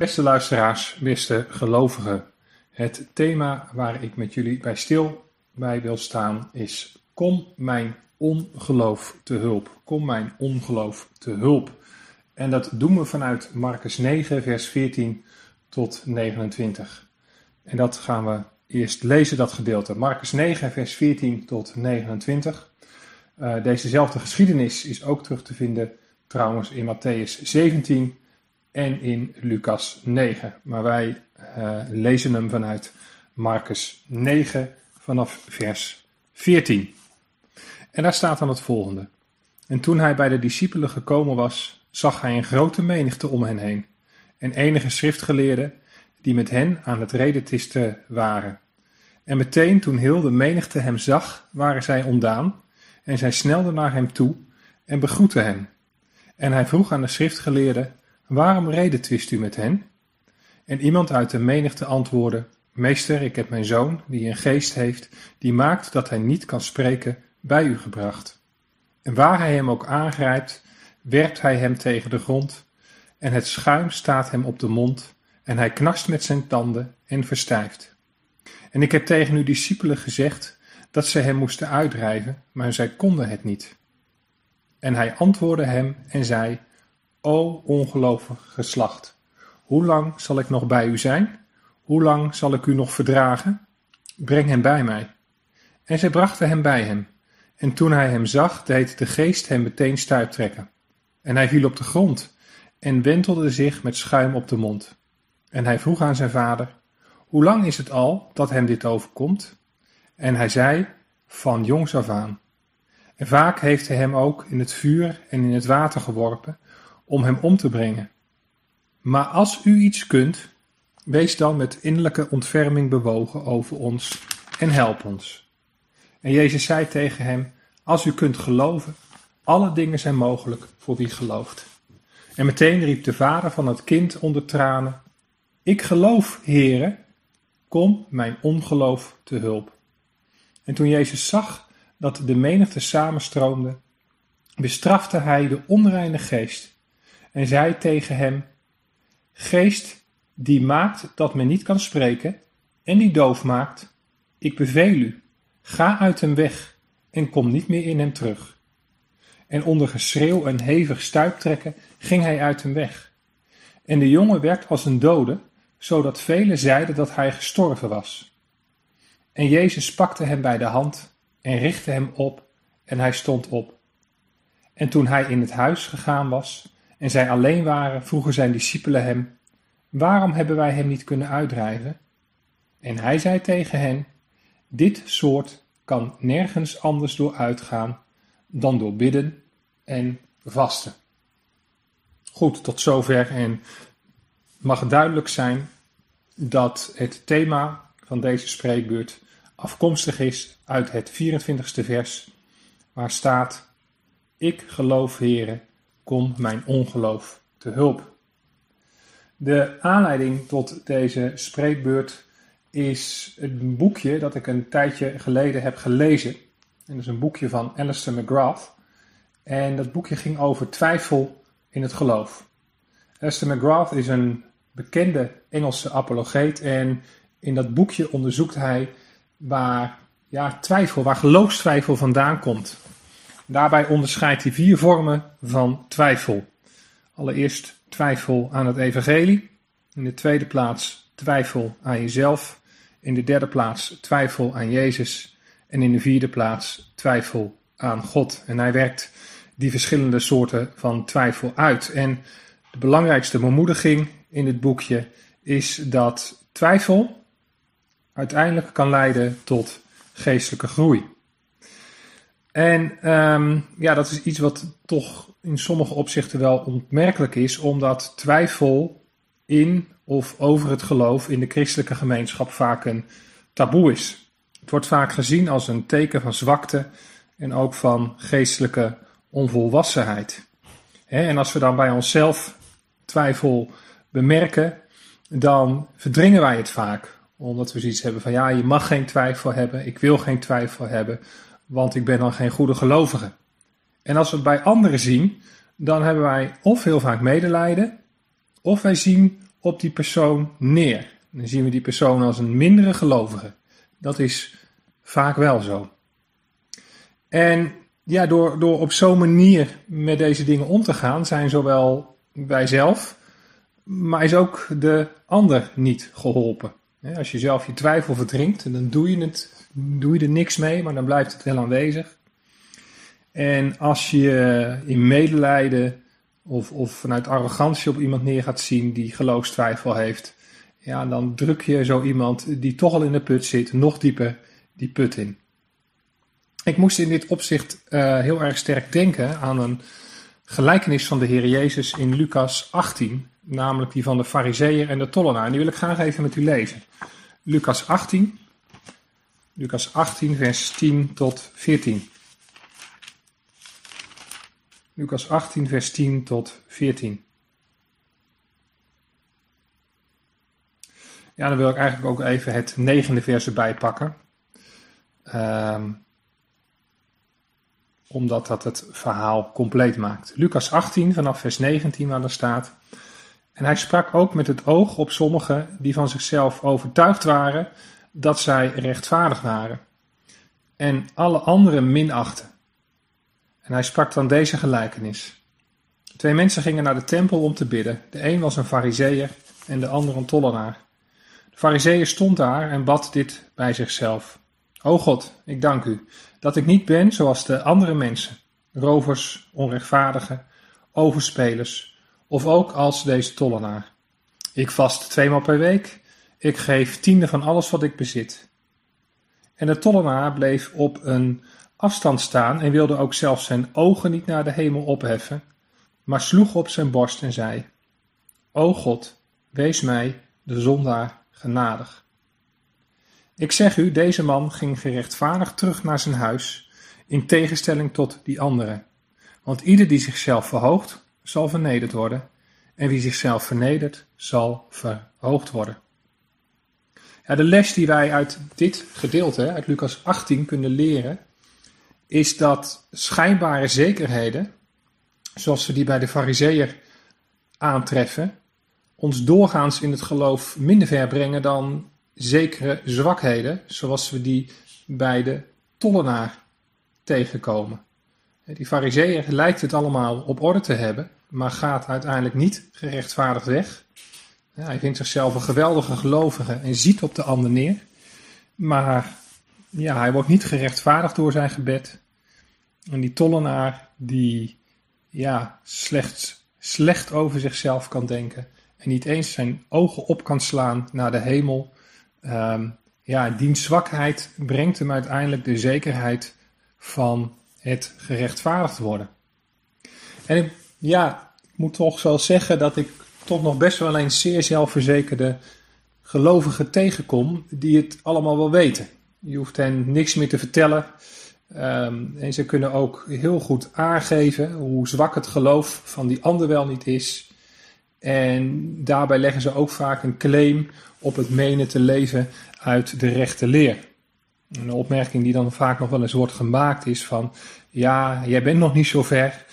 Beste luisteraars, beste gelovigen. Het thema waar ik met jullie bij stil bij wil staan is Kom mijn ongeloof te hulp. Kom mijn ongeloof te hulp. En dat doen we vanuit Marcus 9, vers 14 tot 29. En dat gaan we eerst lezen, dat gedeelte. Marcus 9, vers 14 tot 29. Uh, dezezelfde geschiedenis is ook terug te vinden trouwens in Matthäus 17 en in Lucas 9. Maar wij uh, lezen hem vanuit Marcus 9 vanaf vers 14. En daar staat dan het volgende. En toen hij bij de discipelen gekomen was, zag hij een grote menigte om hen heen en enige schriftgeleerden die met hen aan het redetisten waren. En meteen toen heel de menigte hem zag, waren zij ontdaan en zij snelden naar hem toe en begroetten hem. En hij vroeg aan de schriftgeleerden, waarom redetwist u met hen? En iemand uit de menigte antwoordde, meester, ik heb mijn zoon, die een geest heeft, die maakt dat hij niet kan spreken, bij u gebracht. En waar hij hem ook aangrijpt, werpt hij hem tegen de grond, en het schuim staat hem op de mond, en hij knarst met zijn tanden en verstijft. En ik heb tegen uw discipelen gezegd dat zij hem moesten uitdrijven, maar zij konden het niet. En hij antwoordde hem en zei: O ongelovig geslacht, hoe lang zal ik nog bij u zijn? Hoe lang zal ik u nog verdragen? Breng hem bij mij. En zij brachten hem bij hem. En toen hij hem zag, deed de geest hem meteen stuiptrekken. En hij viel op de grond en wentelde zich met schuim op de mond. En hij vroeg aan zijn vader: Hoe lang is het al dat hem dit overkomt? En hij zei: Van jongs af aan. En vaak heeft hij hem ook in het vuur en in het water geworpen om hem om te brengen. Maar als u iets kunt, wees dan met innerlijke ontferming bewogen over ons en help ons. En Jezus zei tegen hem: Als u kunt geloven, alle dingen zijn mogelijk voor wie gelooft. En meteen riep de vader van het kind onder tranen: Ik geloof, Heere, kom mijn ongeloof te hulp. En toen Jezus zag dat de menigte samenstroomde, bestrafte hij de onreine geest en zei tegen hem: Geest die maakt dat men niet kan spreken en die doof maakt, ik beveel u, ga uit hem weg en kom niet meer in hem terug. En onder geschreeuw en hevig stuiptrekken ging hij uit hem weg. En de jongen werd als een dode, zodat velen zeiden dat hij gestorven was. En Jezus pakte hem bij de hand en richtte hem op, en hij stond op. En toen hij in het huis gegaan was en zij alleen waren, vroegen zijn discipelen hem: Waarom hebben wij hem niet kunnen uitdrijven? En hij zei tegen hen: Dit soort kan nergens anders door uitgaan dan door bidden en vasten. Goed, tot zover. En mag duidelijk zijn dat het thema van deze spreekbeurt afkomstig is uit het 24ste vers, waar staat: Ik geloof, Heere, kom mijn ongeloof te hulp. De aanleiding tot deze spreekbeurt is een boekje dat ik een tijdje geleden heb gelezen. En dat is een boekje van Alistair McGrath. En dat boekje ging over twijfel in het geloof. Alistair McGrath is een bekende Engelse apologeet en in dat boekje onderzoekt hij waar ja, twijfel, waar geloofstwijfel vandaan komt. Daarbij onderscheidt hij vier vormen van twijfel. Allereerst twijfel aan het evangelie. In de tweede plaats twijfel aan jezelf. In de derde plaats twijfel aan Jezus. En in de vierde plaats twijfel aan God. En hij werkt die verschillende soorten van twijfel uit. En de belangrijkste bemoediging in dit boekje is dat twijfel uiteindelijk kan leiden tot geestelijke groei. En um, ja, dat is iets wat toch in sommige opzichten wel onmerkelijk is, omdat twijfel in of over het geloof in de christelijke gemeenschap vaak een taboe is. Het wordt vaak gezien als een teken van zwakte en ook van geestelijke onvolwassenheid. En als we dan bij onszelf twijfel bemerken, dan verdringen wij het vaak omdat we zoiets hebben van ja, je mag geen twijfel hebben, ik wil geen twijfel hebben, want ik ben dan geen goede gelovige. En als we het bij anderen zien, dan hebben wij of heel vaak medelijden, of wij zien op die persoon neer. Dan zien we die persoon als een mindere gelovige. Dat is vaak wel zo. En ja, door, door op zo'n manier met deze dingen om te gaan, zijn zowel wij zelf, maar is ook de ander niet geholpen. Als je zelf je twijfel verdrinkt, dan doe je, het, doe je er niks mee, maar dan blijft het wel aanwezig. En als je in medelijden of, of vanuit arrogantie op iemand neer gaat zien die geloofstwijfel heeft, ja, dan druk je zo iemand die toch al in de put zit, nog dieper die put in. Ik moest in dit opzicht uh, heel erg sterk denken aan een gelijkenis van de Heer Jezus in Lucas 18, namelijk die van de Fariseeër en de tollenaar. En die wil ik graag even met u lezen. Lucas 18, Lucas 18, vers 10 tot 14. Lucas 18, vers 10 tot 14. Ja, dan wil ik eigenlijk ook even het negende vers erbij pakken. Um, omdat dat het verhaal compleet maakt. Lucas 18 vanaf vers 19 waar er staat. En hij sprak ook met het oog op sommigen die van zichzelf overtuigd waren dat zij rechtvaardig waren. En alle anderen minachten. En hij sprak dan deze gelijkenis. Twee mensen gingen naar de tempel om te bidden. De een was een fariseer en de ander een tollenaar. De fariseer stond daar en bad dit bij zichzelf. O God, ik dank u dat ik niet ben zoals de andere mensen, rovers, onrechtvaardigen, overspelers of ook als deze tollenaar. Ik vast tweemaal per week, ik geef tiende van alles wat ik bezit. En de tollenaar bleef op een afstand staan en wilde ook zelfs zijn ogen niet naar de hemel opheffen, maar sloeg op zijn borst en zei: O God, wees mij, de zondaar, genadig. Ik zeg u, deze man ging gerechtvaardigd terug naar zijn huis, in tegenstelling tot die andere. Want ieder die zichzelf verhoogt, zal vernederd worden, en wie zichzelf vernedert, zal verhoogd worden. De les die wij uit dit gedeelte, uit Lucas 18, kunnen leren, is dat schijnbare zekerheden, zoals we die bij de Fariseeër aantreffen, ons doorgaans in het geloof minder ver brengen dan zekere zwakheden, zoals we die bij de tollenaar tegenkomen. Die fariseeër lijkt het allemaal op orde te hebben, maar gaat uiteindelijk niet gerechtvaardigd weg. Hij vindt zichzelf een geweldige gelovige en ziet op de ander neer. Maar ja, hij wordt niet gerechtvaardigd door zijn gebed. En die tollenaar die ja, slechts slecht over zichzelf kan denken en niet eens zijn ogen op kan slaan naar de hemel Um, ja, die zwakheid brengt hem uiteindelijk de zekerheid van het gerechtvaardigd worden. En ja, ik moet toch zo zeggen dat ik toch nog best wel eens zeer zelfverzekerde gelovigen tegenkom die het allemaal wel weten. Je hoeft hen niks meer te vertellen. Um, en ze kunnen ook heel goed aangeven hoe zwak het geloof van die ander wel niet is. En daarbij leggen ze ook vaak een claim op het menen te leven uit de rechte leer. Een opmerking die dan vaak nog wel eens wordt gemaakt is van, ja, jij bent nog niet zo ver,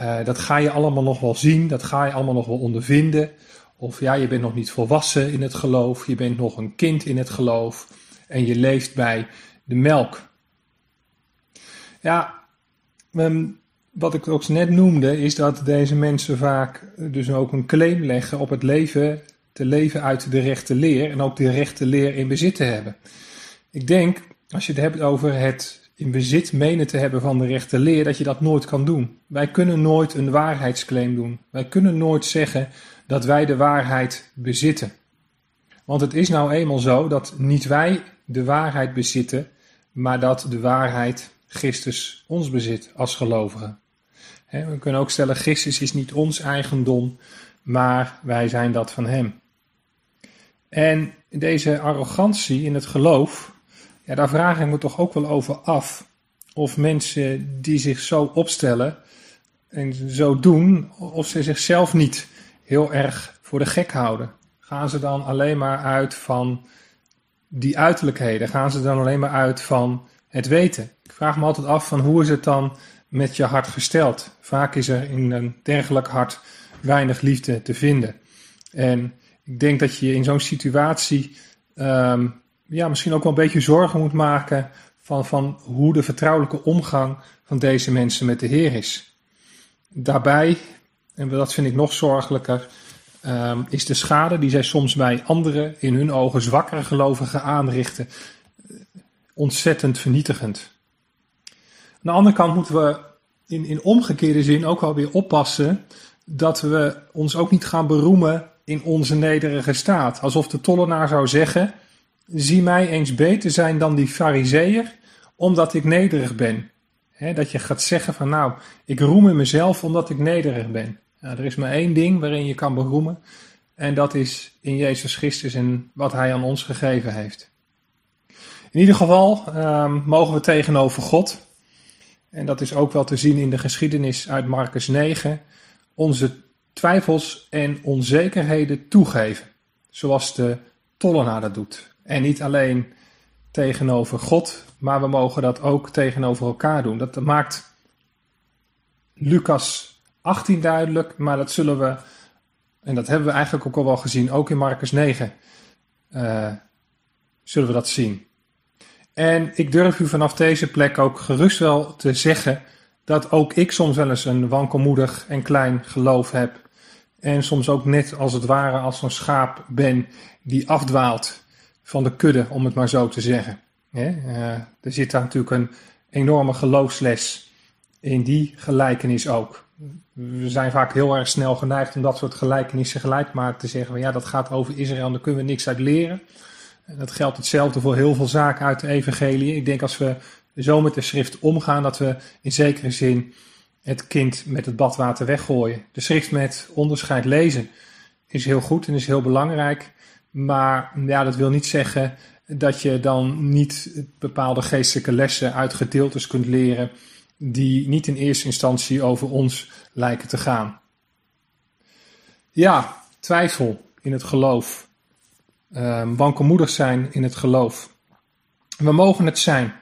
uh, dat ga je allemaal nog wel zien, dat ga je allemaal nog wel ondervinden. Of ja, je bent nog niet volwassen in het geloof, je bent nog een kind in het geloof en je leeft bij de melk. Ja, um, wat ik ook net noemde, is dat deze mensen vaak dus ook een claim leggen op het leven te leven uit de rechte leer en ook de rechte leer in bezit te hebben. Ik denk, als je het hebt over het in bezit menen te hebben van de rechte leer, dat je dat nooit kan doen. Wij kunnen nooit een waarheidsclaim doen. Wij kunnen nooit zeggen dat wij de waarheid bezitten. Want het is nou eenmaal zo dat niet wij de waarheid bezitten, maar dat de waarheid Christus ons bezit als gelovigen. We kunnen ook stellen, Christus is niet ons eigendom, maar wij zijn dat van Hem. En deze arrogantie in het geloof, ja, daar vraag ik me toch ook wel over af. Of mensen die zich zo opstellen en zo doen, of ze zichzelf niet heel erg voor de gek houden. Gaan ze dan alleen maar uit van die uiterlijkheden? Gaan ze dan alleen maar uit van het weten? Ik vraag me altijd af van hoe is het dan met je hart gesteld? Vaak is er in een dergelijk hart weinig liefde te vinden. En Ik denk dat je in zo'n situatie ehm, ja, misschien ook wel een beetje zorgen moet maken van, van hoe de vertrouwelijke omgang van deze mensen met de Heer is. Daarbij, en dat vind ik nog zorgelijker, ehm, is de schade die zij soms bij anderen in hun ogen zwakkere gelovigen aanrichten ontzettend vernietigend. Aan de andere kant moeten we in, in omgekeerde zin ook alweer oppassen dat we ons ook niet gaan beroemen in onze nederige staat. Alsof de tollenaar zou zeggen: Zie mij eens beter zijn dan die fariseer, omdat ik nederig ben. dat je gaat zeggen van nou, ik roem in mezelf omdat ik nederig ben. Nou, er is maar één ding waarin je kan beroemen. En dat is in Jezus Christus en wat Hij aan ons gegeven heeft. In ieder geval um, mogen we tegenover God, en dat is ook wel te zien in de geschiedenis uit Marcus 9, onze twijfels en onzekerheden toegeven. Zoals de tollenaar dat doet. En niet alleen tegenover God, maar we mogen dat ook tegenover elkaar doen. Dat maakt Lucas 18 duidelijk, maar dat zullen we, en dat hebben we eigenlijk ook al wel gezien, ook in Marcus 9, uh, zullen we dat zien. En ik durf u vanaf deze plek ook gerust wel te zeggen dat ook ik soms wel eens een wankelmoedig en klein geloof heb. En soms ook net als het ware als een schaap ben die afdwaalt van de kudde, om het maar zo te zeggen. Uh, er zit daar natuurlijk een enorme geloofsles in die gelijkenis ook. We zijn vaak heel erg snel geneigd om dat soort gelijkenissen gelijk maar te zeggen van ja, dat gaat over Israël, daar kunnen we niks uit leren. En dat geldt hetzelfde voor heel veel zaken uit de evangelie. Ik denk als we zo met de schrift omgaan, dat we in zekere zin het kind met het badwater weggooien. De schrift met onderscheid lezen is heel goed en is heel belangrijk. Maar ja, dat wil niet zeggen dat je dan niet bepaalde geestelijke lessen uit gedeeltes kunt leren die niet in eerste instantie over ons lijken te gaan. Ja, twijfel in het geloof. Um, wankelmoedig zijn in het geloof. We mogen het zijn.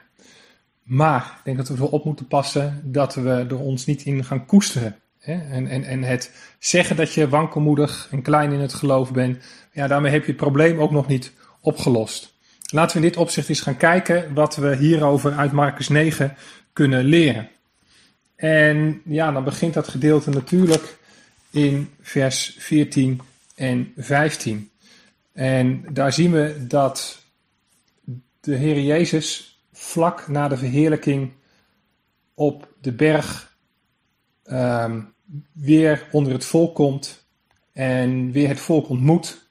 Maar ik denk dat we erop moeten passen dat we er ons niet in gaan koesteren. En, en, en het zeggen dat je wankelmoedig en klein in het geloof bent, ja, daarmee heb je het probleem ook nog niet opgelost. Laten we in dit opzicht eens gaan kijken wat we hierover uit Marcus 9 kunnen leren. En ja, dan begint dat gedeelte natuurlijk in vers 14 en 15. En daar zien we dat de Heer Jezus vlak na de verheerlijking op de berg um, weer onder het volk komt en weer het volk ontmoet.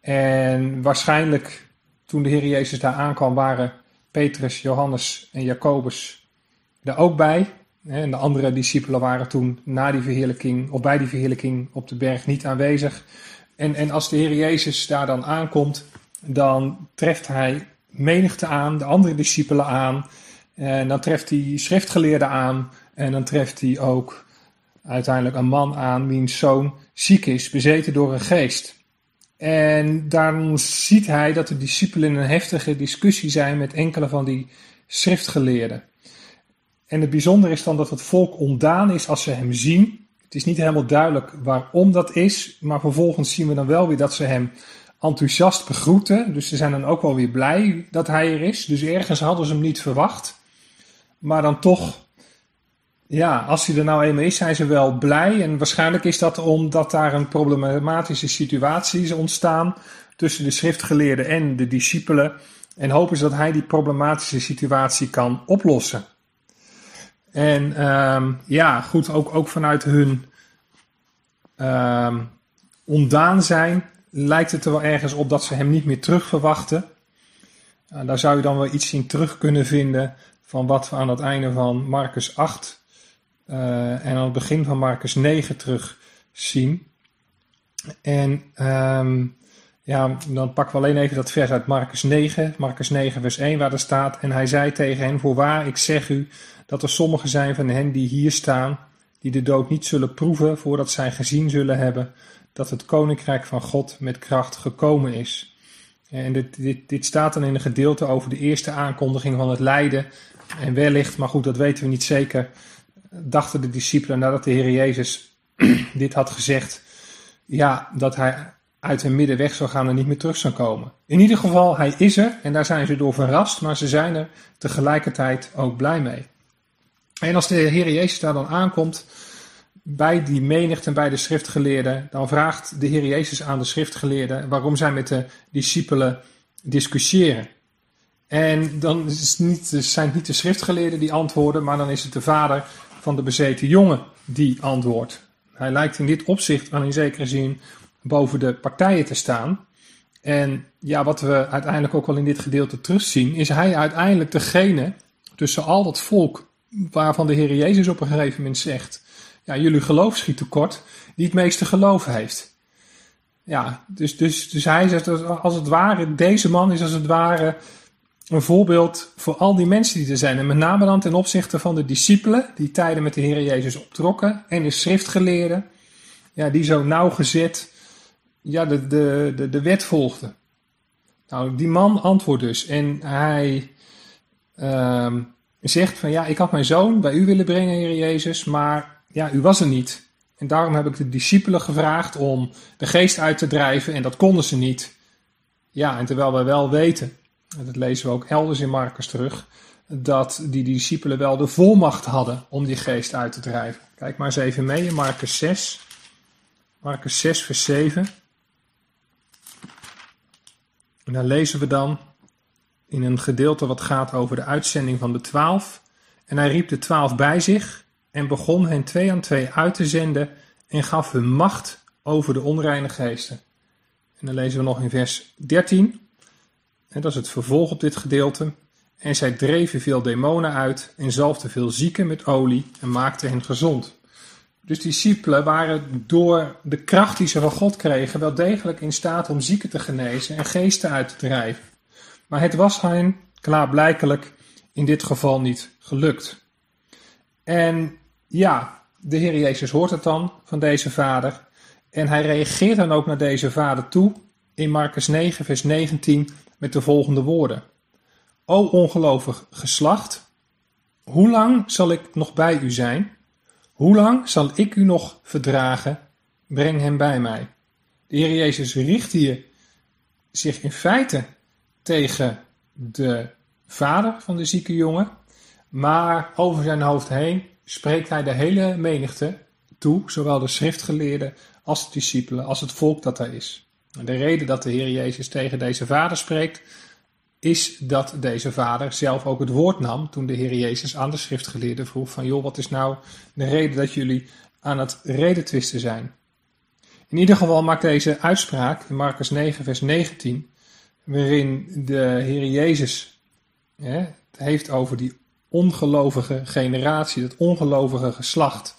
En waarschijnlijk toen de Heer Jezus daar aankwam waren Petrus, Johannes en Jacobus er ook bij. En de andere discipelen waren toen na die verheerlijking, of bij die verheerlijking op de berg niet aanwezig. En, en als de Heer Jezus daar dan aankomt, dan treft hij menigte aan, de andere discipelen aan. En dan treft hij schriftgeleerden aan. En dan treft hij ook uiteindelijk een man aan wiens zoon ziek is, bezeten door een geest. En dan ziet hij dat de discipelen een heftige discussie zijn met enkele van die schriftgeleerden. En het bijzondere is dan dat het volk ontdaan is als ze hem zien. Het is niet helemaal duidelijk waarom dat is, maar vervolgens zien we dan wel weer dat ze hem enthousiast begroeten. Dus ze zijn dan ook wel weer blij dat hij er is. Dus ergens hadden ze hem niet verwacht. Maar dan toch, ja, als hij er nou eenmaal is, zijn ze wel blij. En waarschijnlijk is dat omdat daar een problematische situatie is ontstaan tussen de schriftgeleerden en de discipelen. En hopen ze dat hij die problematische situatie kan oplossen. En um, ja, goed, ook, ook vanuit hun um, ondaan zijn lijkt het er wel ergens op dat ze hem niet meer terug verwachten. Daar zou je dan wel iets in terug kunnen vinden van wat we aan het einde van Marcus 8 uh, en aan het begin van Marcus 9 terug zien. En um, ja, dan pakken we alleen even dat vers uit Marcus 9, Marcus 9 vers 1 waar er staat. En hij zei tegen hen, voorwaar ik zeg u dat er sommigen zijn van hen die hier staan, die de dood niet zullen proeven voordat zij gezien zullen hebben dat het koninkrijk van God met kracht gekomen is. En dit, dit, dit staat dan in een gedeelte over de eerste aankondiging van het lijden. En wellicht, maar goed, dat weten we niet zeker, dachten de discipelen nadat de Heer Jezus dit had gezegd, ja, dat hij uit hun midden weg zou gaan en niet meer terug zou komen. In ieder geval, hij is er en daar zijn ze door verrast, maar ze zijn er tegelijkertijd ook blij mee. En als de Heer Jezus daar dan aankomt bij die menigte en bij de schriftgeleerden, dan vraagt de Heer Jezus aan de schriftgeleerden waarom zij met de discipelen discussiëren. En dan is het niet, zijn het niet de schriftgeleerden die antwoorden, maar dan is het de vader van de bezeten jongen die antwoordt. Hij lijkt in dit opzicht wel in zekere zin boven de partijen te staan. En ja, wat we uiteindelijk ook wel in dit gedeelte terugzien, is hij uiteindelijk degene tussen al dat volk waarvan de Heer Jezus op een gegeven moment zegt: Ja, jullie geloof schiet tekort, die het meeste geloof heeft. Ja, dus, dus, dus hij zegt als het ware, deze man is als het ware een voorbeeld voor al die mensen die er zijn. En met name dan ten opzichte van de discipelen die tijden met de Heer Jezus optrokken. En de schriftgeleerden, ja, die zo nauwgezet ja, de, de, de, de wet volgden. Nou, die man antwoordt dus. En hij uh, zegt van ja, ik had mijn zoon bij u willen brengen, Heer Jezus, maar ja, u was er niet. En daarom heb ik de discipelen gevraagd om de geest uit te drijven en dat konden ze niet. Ja, en terwijl we wel weten dat lezen we ook elders in Marcus terug, dat die discipelen wel de volmacht hadden om die geest uit te drijven. Kijk maar eens even mee in Marcus 6. Marcus 6, vers 7. En daar lezen we dan in een gedeelte wat gaat over de uitzending van de twaalf. En hij riep de twaalf bij zich en begon hen twee aan twee uit te zenden en gaf hun macht over de onreine geesten. En dan lezen we nog in vers 13. En dat is het vervolg op dit gedeelte. En zij dreven veel demonen uit en zalfden veel zieken met olie en maakten hen gezond. Dus die discipelen waren door de kracht die ze van God kregen wel degelijk in staat om zieken te genezen en geesten uit te drijven. Maar het was hen klaarblijkelijk in dit geval niet gelukt. En ja, de Heer Jezus hoort het dan van deze vader. En hij reageert dan ook naar deze vader toe in Marcus 9, vers 19 met de volgende woorden. O ongelovig geslacht, hoe lang zal ik nog bij u zijn? Hoe lang zal ik u nog verdragen? Breng hem bij mij. De Heer Jezus richt hier zich in feite tegen de vader van de zieke jongen, maar over zijn hoofd heen spreekt hij de hele menigte toe, zowel de schriftgeleerden als de discipelen, als het volk dat er is. De reden dat de Heer Jezus tegen deze vader spreekt, is dat deze vader zelf ook het woord nam toen de Heer Jezus aan de schriftgeleerden vroeg van joh, wat is nou de reden dat jullie aan het redetwisten zijn? In ieder geval maakt deze uitspraak in Marcus 9 vers 19, waarin de Heer Jezus hè, het heeft over die ongelovige generatie, dat ongelovige geslacht,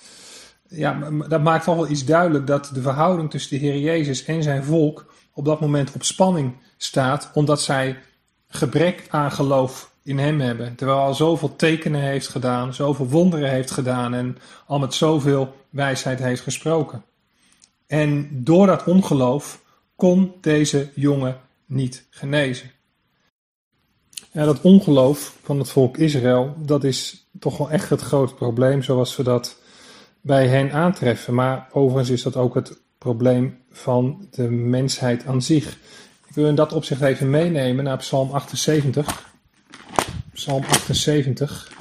ja, dat maakt toch wel iets duidelijk dat de verhouding tussen de Heer Jezus en zijn volk op dat moment op spanning staat, omdat zij gebrek aan geloof in hem hebben. Terwijl hij al zoveel tekenen heeft gedaan, zoveel wonderen heeft gedaan en al met zoveel wijsheid heeft gesproken. En door dat ongeloof kon deze jongen niet genezen. Ja, dat ongeloof van het volk Israël, dat is toch wel echt het grote probleem zoals we dat bij hen aantreffen. Maar overigens is dat ook het probleem van de mensheid aan zich. Ik wil in dat opzicht even meenemen naar Psalm 78. Psalm 78.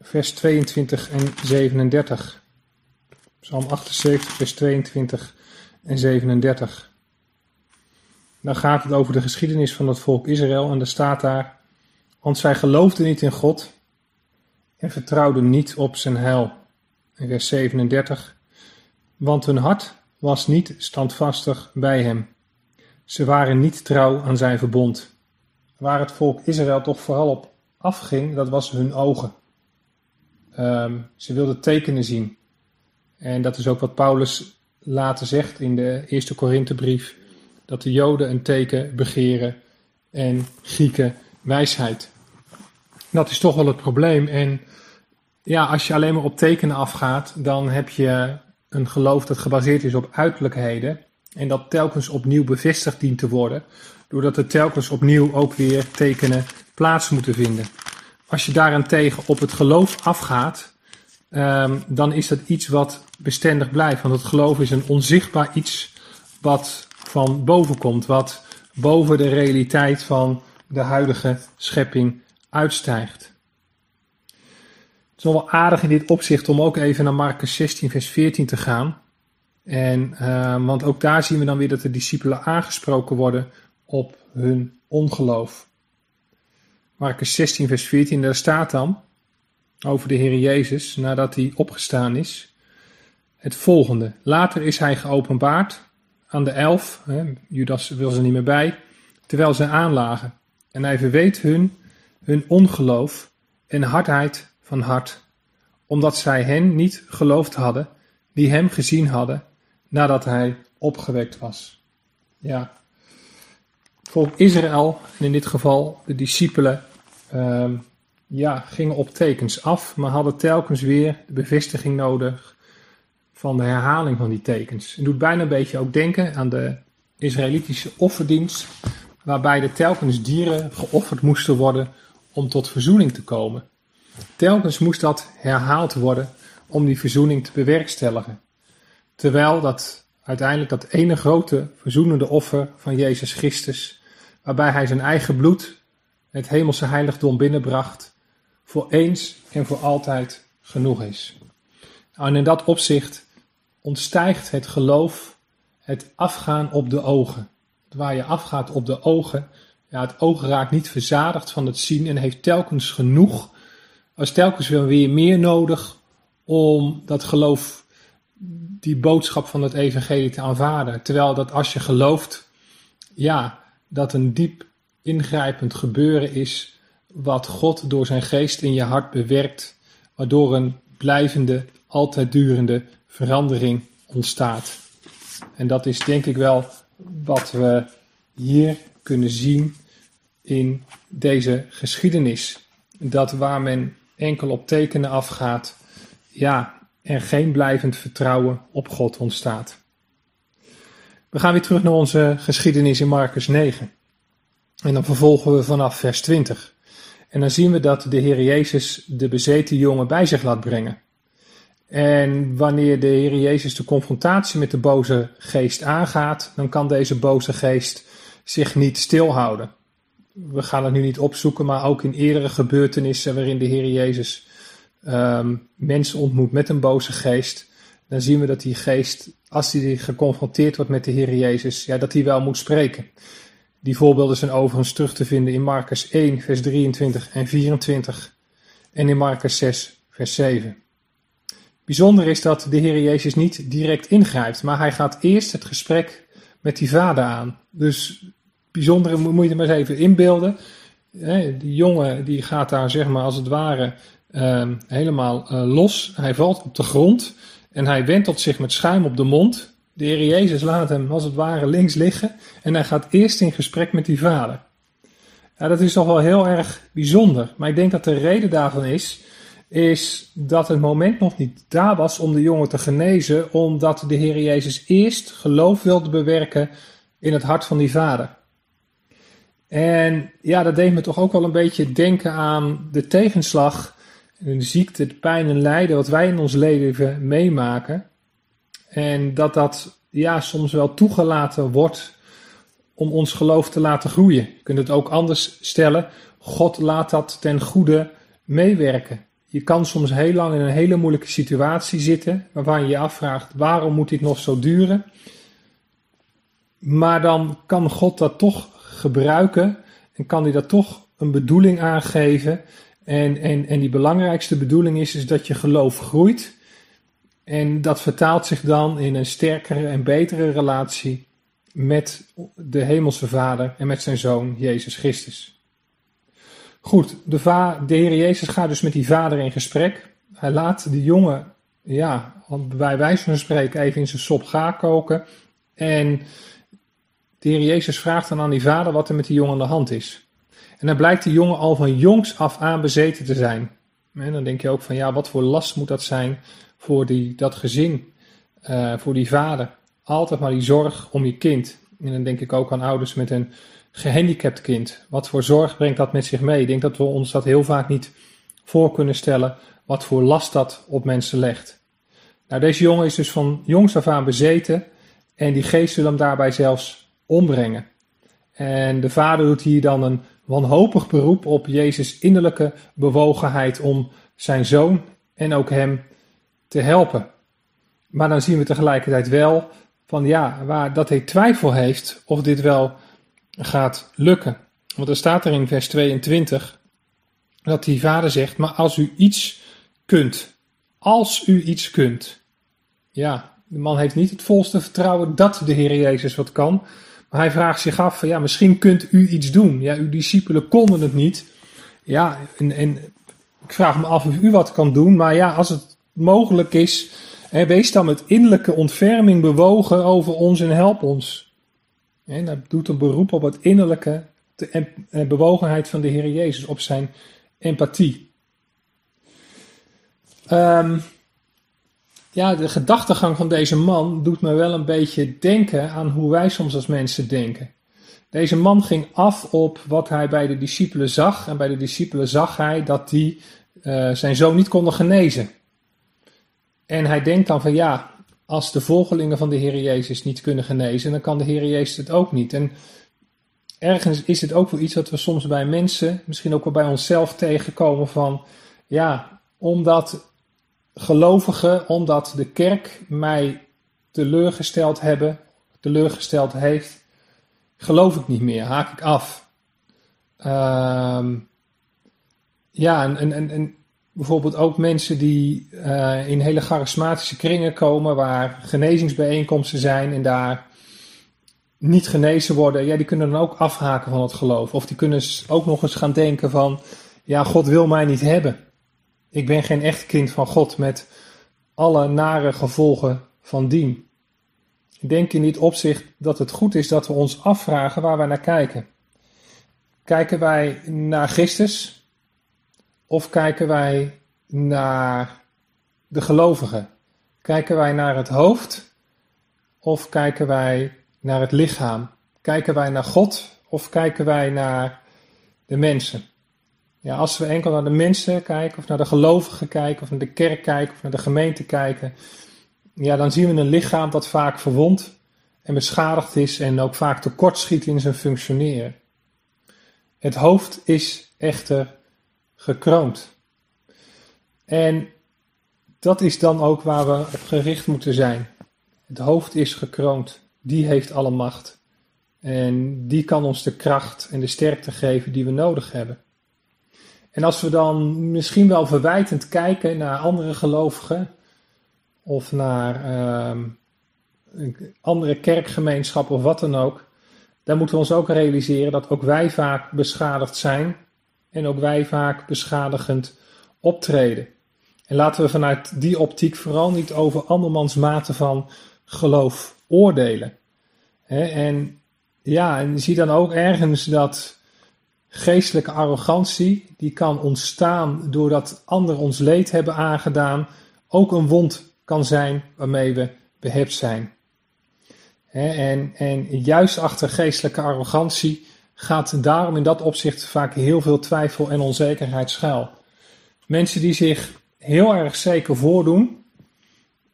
Vers 22 en 37. Psalm 78, vers 22 en 37. Dan gaat het over de geschiedenis van het volk Israël en er staat daar want zij geloofden niet in God en vertrouwden niet op zijn heil. Vers 37. Want hun hart was niet standvastig bij hem. Ze waren niet trouw aan zijn verbond. Waar het volk Israël toch vooral op afging, dat was hun ogen. Um, ze wilden tekenen zien. En dat is ook wat Paulus later zegt in de eerste Korinthebrief. Dat de Joden een teken begeren en Grieken wijsheid. Dat is toch wel het probleem. En ja, als je alleen maar op tekenen afgaat, dan heb je een geloof dat gebaseerd is op uiterlijkheden. En dat telkens opnieuw bevestigd dient te worden, doordat er telkens opnieuw ook weer tekenen plaats moeten vinden. Als je daarentegen op het geloof afgaat, ehm, dan is dat iets wat bestendig blijft. Want het geloof is een onzichtbaar iets wat van boven komt, wat boven de realiteit van de huidige schepping uitstijgt. Het is nog wel aardig in dit opzicht om ook even naar Marcus 16, vers 14 te gaan. En, uh, want ook daar zien we dan weer dat de discipelen aangesproken worden op hun ongeloof. Marcus 16, vers 14, daar staat dan over de Heer Jezus, nadat hij opgestaan is, het volgende. Later is hij geopenbaard aan de elf, hè, Judas wil ze niet meer bij, terwijl ze aanlagen. En hij verweet hun hun ongeloof en hardheid van hart, omdat zij hen niet geloofd hadden die hem gezien hadden nadat hij opgewekt was. Ja, volk Israël, en in dit geval de discipelen, uh, ja, gingen op tekens af, maar hadden telkens weer de bevestiging nodig van de herhaling van die tekens. Het doet bijna een beetje ook denken aan de Israëlitische offerdienst, waarbij er telkens dieren geofferd moesten worden om tot verzoening te komen. Telkens moest dat herhaald worden om die verzoening te bewerkstelligen. Terwijl dat uiteindelijk dat ene grote verzoenende offer van Jezus Christus, waarbij hij zijn eigen bloed het hemelse heiligdom binnenbracht, voor eens en voor altijd genoeg is. En in dat opzicht ontstijgt het geloof het afgaan op de ogen. Waar je afgaat op de ogen, ja, het oog raakt niet verzadigd van het zien en heeft telkens genoeg, als telkens weer meer nodig om dat geloof, die boodschap van het evangelie te aanvaarden. Terwijl dat als je gelooft, ja, dat een diep ingrijpend gebeuren is wat God door zijn geest in je hart bewerkt, waardoor een blijvende, altijd durende verandering ontstaat. En dat is denk ik wel wat we hier kunnen zien in deze geschiedenis. Dat waar men enkel op tekenen afgaat, ja, er geen blijvend vertrouwen op God ontstaat. We gaan weer terug naar onze geschiedenis in Marcus 9. En dan vervolgen we vanaf vers 20. En dan zien we dat de Heer Jezus de bezeten jongen bij zich laat brengen. En wanneer de Heer Jezus de confrontatie met de boze geest aangaat, dan kan deze boze geest zich niet stilhouden. We gaan het nu niet opzoeken, maar ook in eerdere gebeurtenissen waarin de Heer Jezus um, mensen ontmoet met een boze geest, dan zien we dat die geest, als hij geconfronteerd wordt met de Heer Jezus, ja, dat hij wel moet spreken. Die voorbeelden zijn overigens terug te vinden in Marcus 1, vers 23 en 24 en in Marcus 6, vers 7. Bijzonder is dat de Heer Jezus niet direct ingrijpt, maar hij gaat eerst het gesprek met die vader aan. Dus bijzondere moet je het maar eens even inbeelden. Die jongen die gaat daar zeg maar als het ware uh, helemaal uh, los. Hij valt op de grond en hij wentelt zich met schuim op de mond. De Heer Jezus laat hem als het ware links liggen en hij gaat eerst in gesprek met die vader. Ja, dat is toch wel heel erg bijzonder. Maar ik denk dat de reden daarvan is, is dat het moment nog niet daar was om de jongen te genezen, omdat de Heer Jezus eerst geloof wilde bewerken in het hart van die vader. En ja, dat deed me toch ook wel een beetje denken aan de tegenslag, de ziekte, de pijn en lijden wat wij in ons leven meemaken. En dat dat ja, soms wel toegelaten wordt om ons geloof te laten groeien. Je kunt het ook anders stellen. God laat dat ten goede meewerken. Je kan soms heel lang in een hele moeilijke situatie zitten, waarvan je je afvraagt: waarom moet dit nog zo duren? Maar dan kan God dat toch gebruiken en kan hij dat toch een bedoeling aangeven. En, en, en die belangrijkste bedoeling is, is dat je geloof groeit. En dat vertaalt zich dan in een sterkere en betere relatie met de Hemelse Vader en met zijn Zoon Jezus Christus. Goed, de, de Heer Jezus gaat dus met die vader in gesprek. Hij laat de jongen, ja, bij wijze van spreken, even in zijn sop gaan koken. En de Heer Jezus vraagt dan aan die vader wat er met die jongen aan de hand is. En dan blijkt die jongen al van jongs af aan bezeten te zijn. En dan denk je ook van ja, wat voor last moet dat zijn voor die, dat gezin, uh, voor die vader. Altijd maar die zorg om je kind. En dan denk ik ook aan ouders met een gehandicapt kind. Wat voor zorg brengt dat met zich mee? Ik denk dat we ons dat heel vaak niet voor kunnen stellen wat voor last dat op mensen legt. Nou, deze jongen is dus van jongs af aan bezeten en die geest wil hem daarbij zelfs ombrengen. En de vader doet hier dan een wanhopig beroep op Jezus' innerlijke bewogenheid om zijn zoon en ook hem te helpen. Maar dan zien we tegelijkertijd wel van ja, waar, dat hij twijfel heeft of dit wel gaat lukken. Want er staat er in vers 22 dat die vader zegt, maar als u iets kunt, als u iets kunt. Ja, de man heeft niet het volste vertrouwen dat de Heer Jezus wat kan. Hij vraagt zich af, ja, misschien kunt u iets doen. Ja, uw discipelen konden het niet. Ja, en, en ik vraag me af of u wat kan doen. Maar ja, als het mogelijk is, hè, wees dan met innerlijke ontferming bewogen over ons en help ons. En dat doet een beroep op het innerlijke de bewogenheid van de Heer Jezus, op zijn empathie. Um, ja, de gedachtegang van deze man doet me wel een beetje denken aan hoe wij soms als mensen denken. Deze man ging af op wat hij bij de discipelen zag. En bij de discipelen zag hij dat die uh, zijn zoon niet konden genezen. En hij denkt dan van ja, als de volgelingen van de Heer Jezus niet kunnen genezen, dan kan de Heer Jezus het ook niet. En ergens is het ook wel iets wat we soms bij mensen, misschien ook wel bij onszelf tegenkomen van ja, omdat gelovigen, omdat de kerk mij teleurgesteld hebben, teleurgesteld heeft, geloof ik niet meer, haak ik af. Uh, ja, en, en, en, bijvoorbeeld ook mensen die uh, in hele charismatische kringen komen, waar genezingsbijeenkomsten zijn en daar niet genezen worden, ja, die kunnen dan ook afhaken van het geloof. Of die kunnen ook nog eens gaan denken van, ja, God wil mij niet hebben. Ik ben geen echt kind van God met alle nare gevolgen van dien. Ik denk in dit opzicht dat het goed is dat we ons afvragen waar wij naar kijken. Kijken wij naar Christus of kijken wij naar de gelovigen? Kijken wij naar het hoofd of kijken wij naar het lichaam? Kijken wij naar God of kijken wij naar de mensen? Ja, als we enkel naar de mensen kijken, of naar de gelovigen kijken, of naar de kerk kijken, of naar de gemeente kijken, ja, dan zien we een lichaam dat vaak verwond en beschadigd is en ook vaak tekortschiet in zijn functioneren. Het hoofd is echter gekroond. En dat is dan ook waar we op gericht moeten zijn. Het hoofd is gekroond. Die heeft alle macht. En die kan ons de kracht en de sterkte geven die we nodig hebben. En als we dan misschien wel verwijtend kijken naar andere gelovigen of naar uh, andere kerkgemeenschappen of wat dan ook, dan moeten we ons ook realiseren dat ook wij vaak beschadigd zijn en ook wij vaak beschadigend optreden. En laten we vanuit die optiek vooral niet over andermans mate van geloof oordelen. en ja, en zie dan ook ergens dat geestelijke arrogantie, die kan ontstaan doordat anderen ons leed hebben aangedaan, ook een wond kan zijn waarmee we behept zijn. En, en juist achter geestelijke arrogantie gaat daarom in dat opzicht vaak heel veel twijfel en onzekerheid schuil. Mensen die zich heel erg zeker voordoen,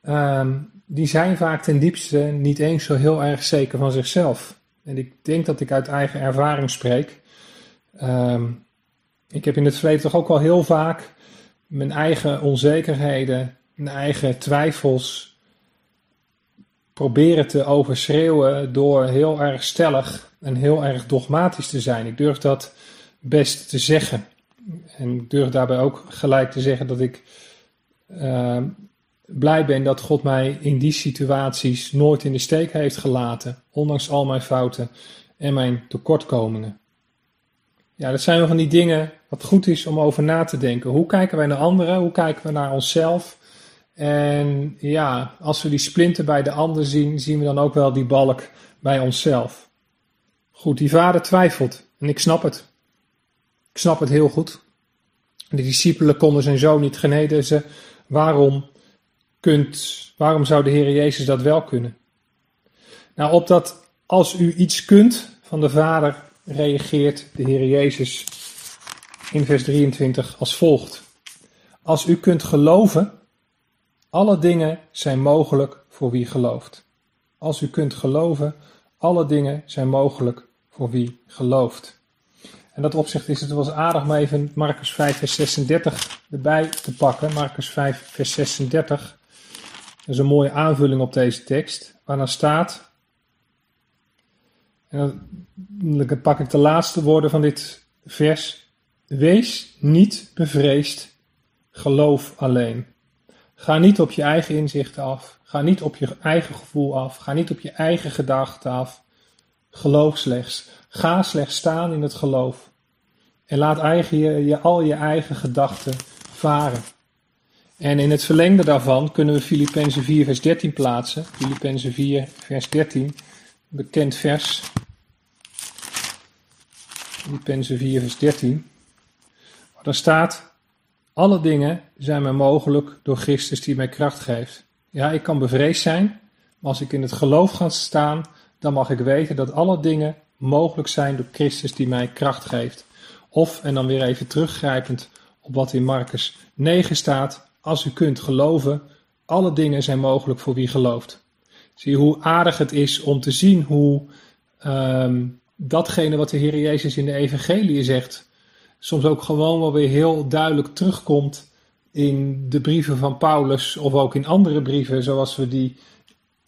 ehm, die zijn vaak ten diepste niet eens zo heel erg zeker van zichzelf. En ik denk dat ik uit eigen ervaring spreek. Ehm, ik heb in het verleden toch ook al heel vaak mijn eigen onzekerheden, mijn eigen twijfels proberen te overschreeuwen door heel erg stellig en heel erg dogmatisch te zijn. Ik durf dat best te zeggen. En ik durf daarbij ook gelijk te zeggen dat ik uh, blij ben dat God mij in die situaties nooit in de steek heeft gelaten, ondanks al mijn fouten en mijn tekortkomingen. Ja, dat zijn wel van die dingen wat goed is om over na te denken. Hoe kijken wij naar anderen? Hoe kijken we naar onszelf? En ja, als we die splinter bij de ander zien, zien we dan ook wel die balk bij onszelf. Goed, die vader twijfelt. En ik snap het. Ik snap het heel goed. De discipelen konden zijn zoon niet genezen. Waarom, kunt, waarom zou de Heer Jezus dat wel kunnen? Nou, op dat als u iets kunt van de Vader reageert de Heer Jezus in vers 23 als volgt. Als u kunt geloven, alle dingen zijn mogelijk voor wie gelooft. Als u kunt geloven, alle dingen zijn mogelijk voor wie gelooft. En dat opzicht is het wel aardig om even Marcus 5 vers 36 erbij te pakken. Marcus 5 vers 36. Dat is een mooie aanvulling op deze tekst. Waar dan staat, en dan pak ik de laatste woorden van dit vers. Wees niet bevreesd, geloof alleen. Ga niet op je eigen inzichten af. Ga niet op je eigen gevoel af. Ga niet op je eigen gedachten af. Geloof slechts. Ga slechts staan in het geloof. En laat eigen je, je, al je eigen gedachten varen. En in het verlengde daarvan kunnen we Filippenzen 4 vers 13 plaatsen. Filippenzen 4 vers 13, bekend vers. Filippenzen 4 vers 13. Waar dan staat, alle dingen zijn mij mogelijk door Christus die mij kracht geeft. Ja, ik kan bevreesd zijn, maar als ik in het geloof ga staan, dan mag ik weten dat alle dingen mogelijk zijn door Christus die mij kracht geeft. Of, en dan weer even teruggrijpend op wat in Marcus 9 staat, als u kunt geloven, alle dingen zijn mogelijk voor wie gelooft. Zie je hoe aardig het is om te zien hoe um, datgene wat de Heer Jezus in de Evangelie zegt, soms ook gewoon wel weer heel duidelijk terugkomt in de brieven van Paulus of ook in andere brieven zoals we die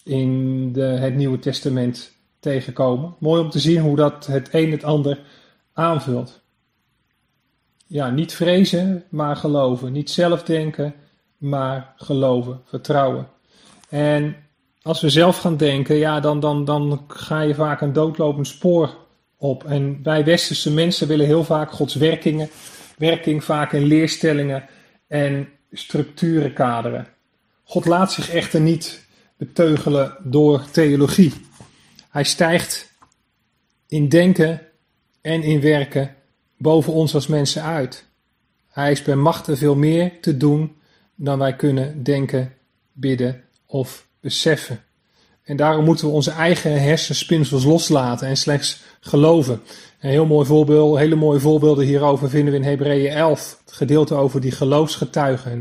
in de, het Nieuwe Testament tegenkomen. Mooi om te zien hoe dat het een het ander aanvult. Ja, niet vrezen, maar geloven. Niet zelf denken, maar geloven, vertrouwen. En als we zelf gaan denken, ja, dan, dan, dan ga je vaak een doodlopend spoor op. En wij westerse mensen willen heel vaak Gods werkingen, werking vaak in leerstellingen en structuren kaderen. God laat zich echter niet beteugelen door theologie. Hij stijgt in denken en in werken boven ons als mensen uit. Hij is bij machten veel meer te doen dan wij kunnen denken, bidden of beseffen. En daarom moeten we onze eigen hersenspinsels loslaten en slechts geloven. Een heel mooi voorbeeld, hele mooie voorbeelden hierover vinden we in Hebreeën 11. Het gedeelte over die geloofsgetuigen.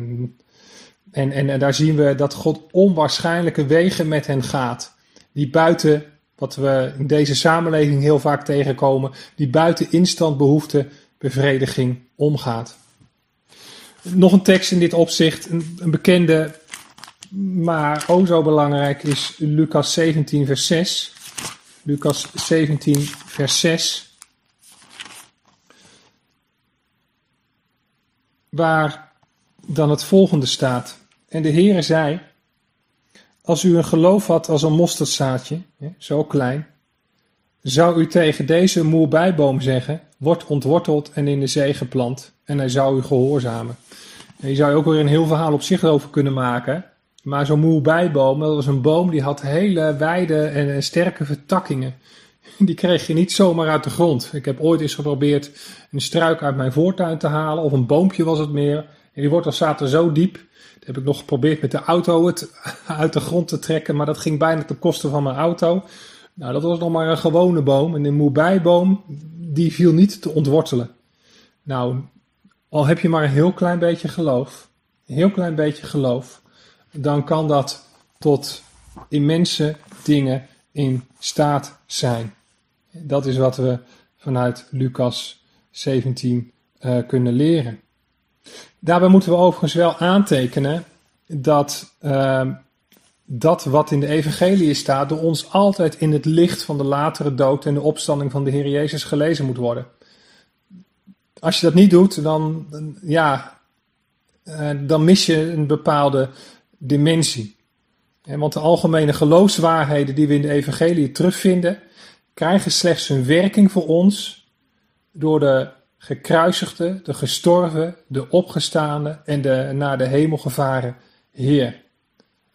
En, en, en daar zien we dat God onwaarschijnlijke wegen met hen gaat. Die buiten, wat we in deze samenleving heel vaak tegenkomen, die buiten instant behoefte bevrediging omgaat. Nog een tekst in dit opzicht, een bekende, maar ook zo belangrijk is Lucas 17, vers 6. Lucas 17, vers 6. Waar dan het volgende staat. En de Heere zei, als u een geloof had als een mosterdzaadje, zo klein, zou u tegen deze moerbijboom zeggen, word ontworteld en in de zee geplant, en hij zou u gehoorzamen. En je zou ook weer een heel verhaal op zich over kunnen maken. Maar zo'n moerbijboom, dat was een boom die had hele wijde en sterke vertakkingen. Die kreeg je niet zomaar uit de grond. Ik heb ooit eens geprobeerd een struik uit mijn voortuin te halen, of een boompje was het meer. En die wortels zaten zo diep. Dat heb ik nog geprobeerd met de auto het uit de grond te trekken, maar dat ging bijna ten koste van mijn auto. Nou, dat was nog maar een gewone boom. En de moerbijboom, die viel niet te ontwortelen. Nou, al heb je maar een heel klein beetje geloof, een heel klein beetje geloof, dan kan dat tot immense dingen in staat zijn. Dat is wat we vanuit Lucas 17 uh, eh, kunnen leren. Daarbij moeten we overigens wel aantekenen dat uh, dat wat in de evangelie staat door ons altijd in het licht van de latere dood en de opstanding van de Heer Jezus gelezen moet worden. Als je dat niet doet, dan, ja, uh, dan mis je een bepaalde dimensie. want de algemene geloofswaarheden die we in de evangelie terugvinden, krijgen slechts een werking voor ons door de gekruisigde, de gestorven, de opgestaande en de naar de hemel gevaren Heer.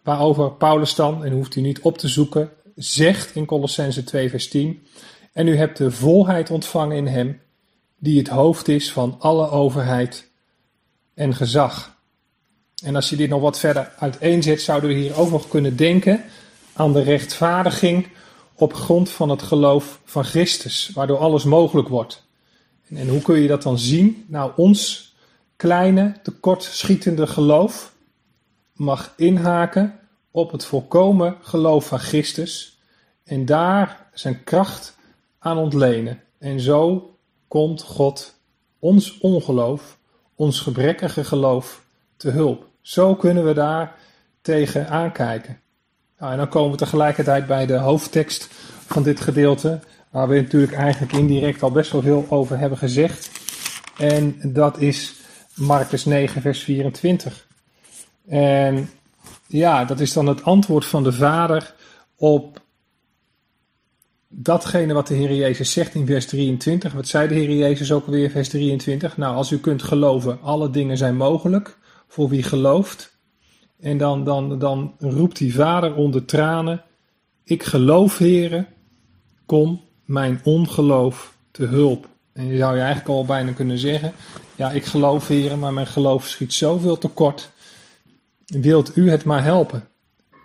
Waarover Paulus dan, en hoeft u niet op te zoeken, zegt in Colossense 2 vers 10, en u hebt de volheid ontvangen in hem, die het hoofd is van alle overheid en gezag. En als je dit nog wat verder uiteenzet, zouden we hier ook nog kunnen denken aan de rechtvaardiging op grond van het geloof van Christus, waardoor alles mogelijk wordt. En, hoe kun je dat dan zien? Nou, ons kleine, tekortschietende geloof mag inhaken op het volkomen geloof van Christus en daar zijn kracht aan ontlenen. En zo komt God ons ongeloof, ons gebrekkige geloof te hulp. Zo kunnen we daar tegen aankijken. Nou, en dan komen we tegelijkertijd bij de hoofdtekst van dit gedeelte, waar we natuurlijk eigenlijk indirect al best wel veel over hebben gezegd. En dat is Marcus 9, vers 24. En ja, dat is dan het antwoord van de Vader op datgene wat de Heer Jezus zegt in vers 23. Wat zei de Heer Jezus ook alweer, vers 23? Nou, als u kunt geloven, alle dingen zijn mogelijk voor wie gelooft. En dan, dan, dan roept die vader onder tranen: Ik geloof, heren, kom mijn ongeloof te hulp. En je zou je eigenlijk al bijna kunnen zeggen: Ja, ik geloof, heren, maar mijn geloof schiet zoveel tekort. Wilt u het maar helpen?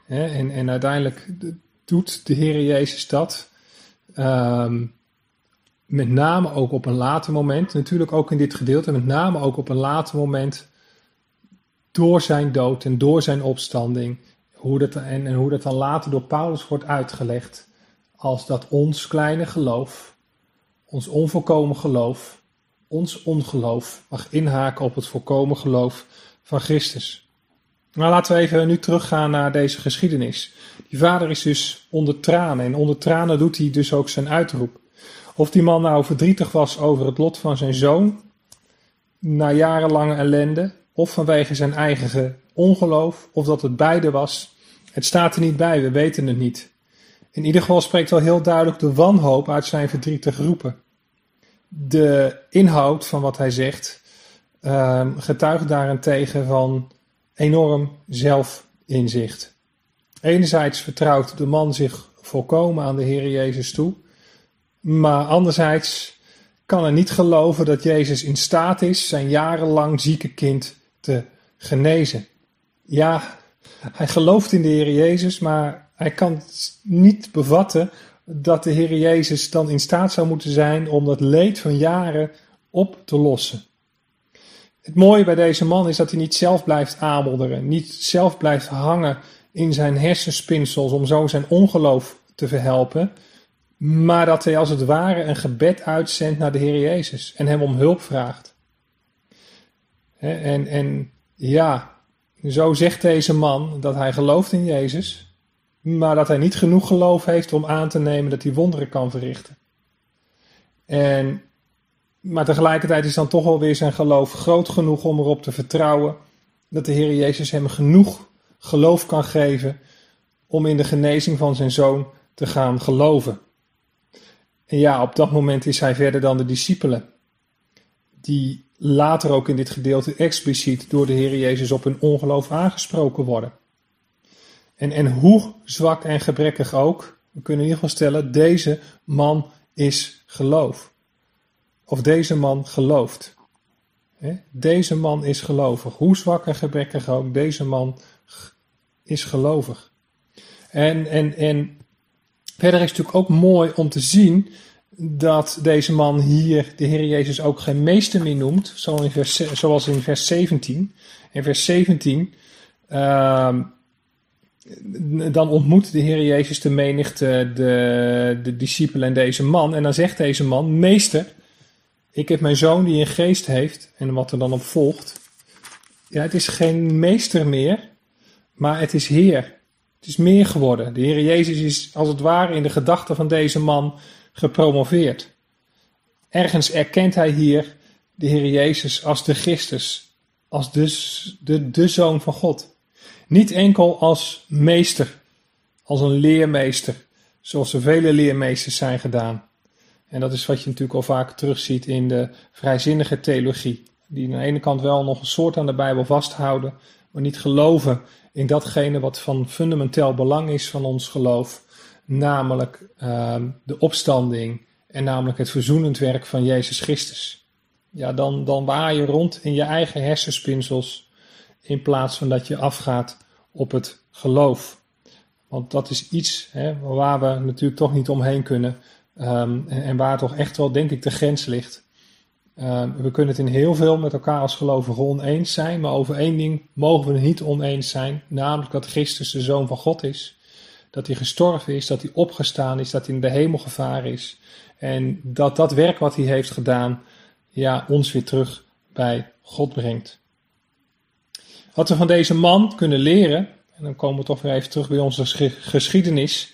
en, en uiteindelijk doet de Heer Jezus dat. Ehm, met name ook op een later moment, natuurlijk ook in dit gedeelte, met name ook op een later moment door zijn dood en door zijn opstanding. Hoe dat, en, hoe dat dan later door Paulus wordt uitgelegd. Als dat ons kleine geloof, ons onvolkomen geloof, ons ongeloof mag inhaken op het volkomen geloof van Christus. Nou, laten we even nu teruggaan naar deze geschiedenis. Die vader is dus onder tranen en onder tranen doet hij dus ook zijn uitroep. Of die man nou verdrietig was over het lot van zijn zoon, na jarenlange ellende, of vanwege zijn eigen ongeloof, of dat het beide was. Het staat er niet bij, we weten het niet. In ieder geval spreekt wel heel duidelijk de wanhoop uit zijn verdrietige roepen. De inhoud van wat hij zegt uh, getuigt daarentegen van enorm zelfinzicht. Enerzijds vertrouwt de man zich volkomen aan de Heer Jezus toe, maar anderzijds kan hij niet geloven dat Jezus in staat is zijn jarenlang zieke kind te genezen. Ja, hij gelooft in de Heer Jezus, maar hij kan niet bevatten dat de Heer Jezus dan in staat zou moeten zijn om dat leed van jaren op te lossen. Het mooie bij deze man is dat hij niet zelf blijft aanmodderen, niet zelf blijft hangen in zijn hersenspinsels om zo zijn ongeloof te verhelpen, maar dat hij als het ware een gebed uitzendt naar de Heer Jezus en hem om hulp vraagt. En, en ja, zo zegt deze man dat hij gelooft in Jezus, maar dat hij niet genoeg geloof heeft om aan te nemen dat hij wonderen kan verrichten. En, maar tegelijkertijd is dan toch alweer zijn geloof groot genoeg om erop te vertrouwen dat de Heer Jezus hem genoeg geloof kan geven om in de genezing van zijn zoon te gaan geloven. En ja, op dat moment is hij verder dan de discipelen, die later ook in dit gedeelte expliciet door de Heer Jezus op hun ongeloof aangesproken worden. En, en hoe zwak en gebrekkig ook, we kunnen in ieder geval stellen, deze man is geloof. Of deze man gelooft. Deze man is gelovig. Hoe zwak en gebrekkig ook, deze man is gelovig. En, en, en verder is het natuurlijk ook mooi om te zien dat deze man hier de Heer Jezus ook geen meester meer noemt, zoals in vers 17. In vers 17, uh, dan ontmoet de Heer Jezus de menigte, de, de discipelen en deze man. En dan zegt deze man, meester, ik heb mijn zoon die een geest heeft. En wat er dan op volgt. Ja, het is geen meester meer, maar het is Heer. Het is meer geworden. De Heer Jezus is als het ware in de gedachten van deze man gepromoveerd. Ergens erkent hij hier de Heer Jezus als de Christus, als de, de, de Zoon van God. Niet enkel als meester, als een leermeester, zoals er vele leermeesters zijn gedaan. En dat is wat je natuurlijk al vaak terugziet in de vrijzinnige theologie. Die aan de ene kant wel nog een soort aan de Bijbel vasthouden, maar niet geloven in datgene wat van fundamenteel belang is van ons geloof namelijk uh, de opstanding en namelijk het verzoenend werk van Jezus Christus. Ja, dan, dan waai je rond in je eigen hersenspinsels in plaats van dat je afgaat op het geloof. Want dat is iets hè, waar we natuurlijk toch niet omheen kunnen um, en, waar toch echt wel, denk ik, de grens ligt. Uh, we kunnen het in heel veel met elkaar als gelovigen oneens zijn, maar over één ding mogen we niet oneens zijn, namelijk dat Christus de Zoon van God is. Dat hij gestorven is, dat hij opgestaan is, dat hij in de hemel gevaren is. En dat dat werk wat hij heeft gedaan, ja, ons weer terug bij God brengt. Wat we van deze man kunnen leren, en dan komen we toch weer even terug bij onze geschiedenis,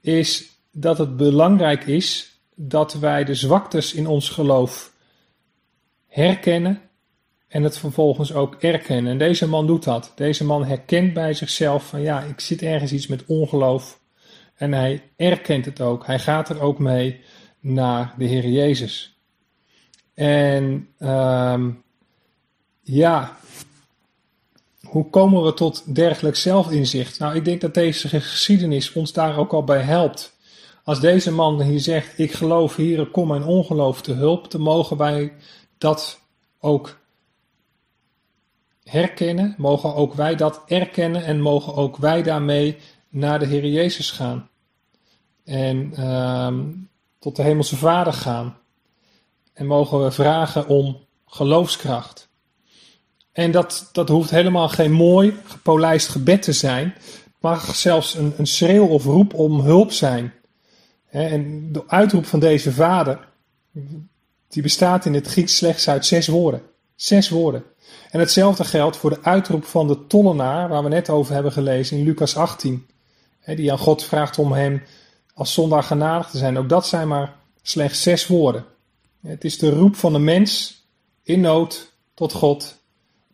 is dat het belangrijk is dat wij de zwaktes in ons geloof herkennen en het vervolgens ook erkennen. En deze man doet dat. Deze man herkent bij zichzelf van ja, ik zit ergens iets met ongeloof. En hij erkent het ook. Hij gaat er ook mee naar de Heer Jezus. En um, ja, hoe komen we tot dergelijk zelfinzicht? Nou, ik denk dat deze geschiedenis ons daar ook al bij helpt. Als deze man hier zegt: Ik geloof hier, kom mijn ongeloof te hulp, dan mogen wij dat ook herkennen, mogen ook wij dat erkennen en mogen ook wij daarmee naar de Heer Jezus gaan. En uh, tot de Hemelse Vader gaan. En mogen we vragen om geloofskracht. En dat, dat hoeft helemaal geen mooi, gepolijst gebed te zijn. Het mag zelfs een, een schreeuw of roep om hulp zijn. En de uitroep van deze vader, die bestaat in het Grieks slechts uit zes woorden. Zes woorden. En hetzelfde geldt voor de uitroep van de tollenaar, waar we net over hebben gelezen in Lucas 18. Die aan God vraagt om hem als zondaar genadig te zijn. Ook dat zijn maar slechts zes woorden. Het is de roep van een mens in nood tot God.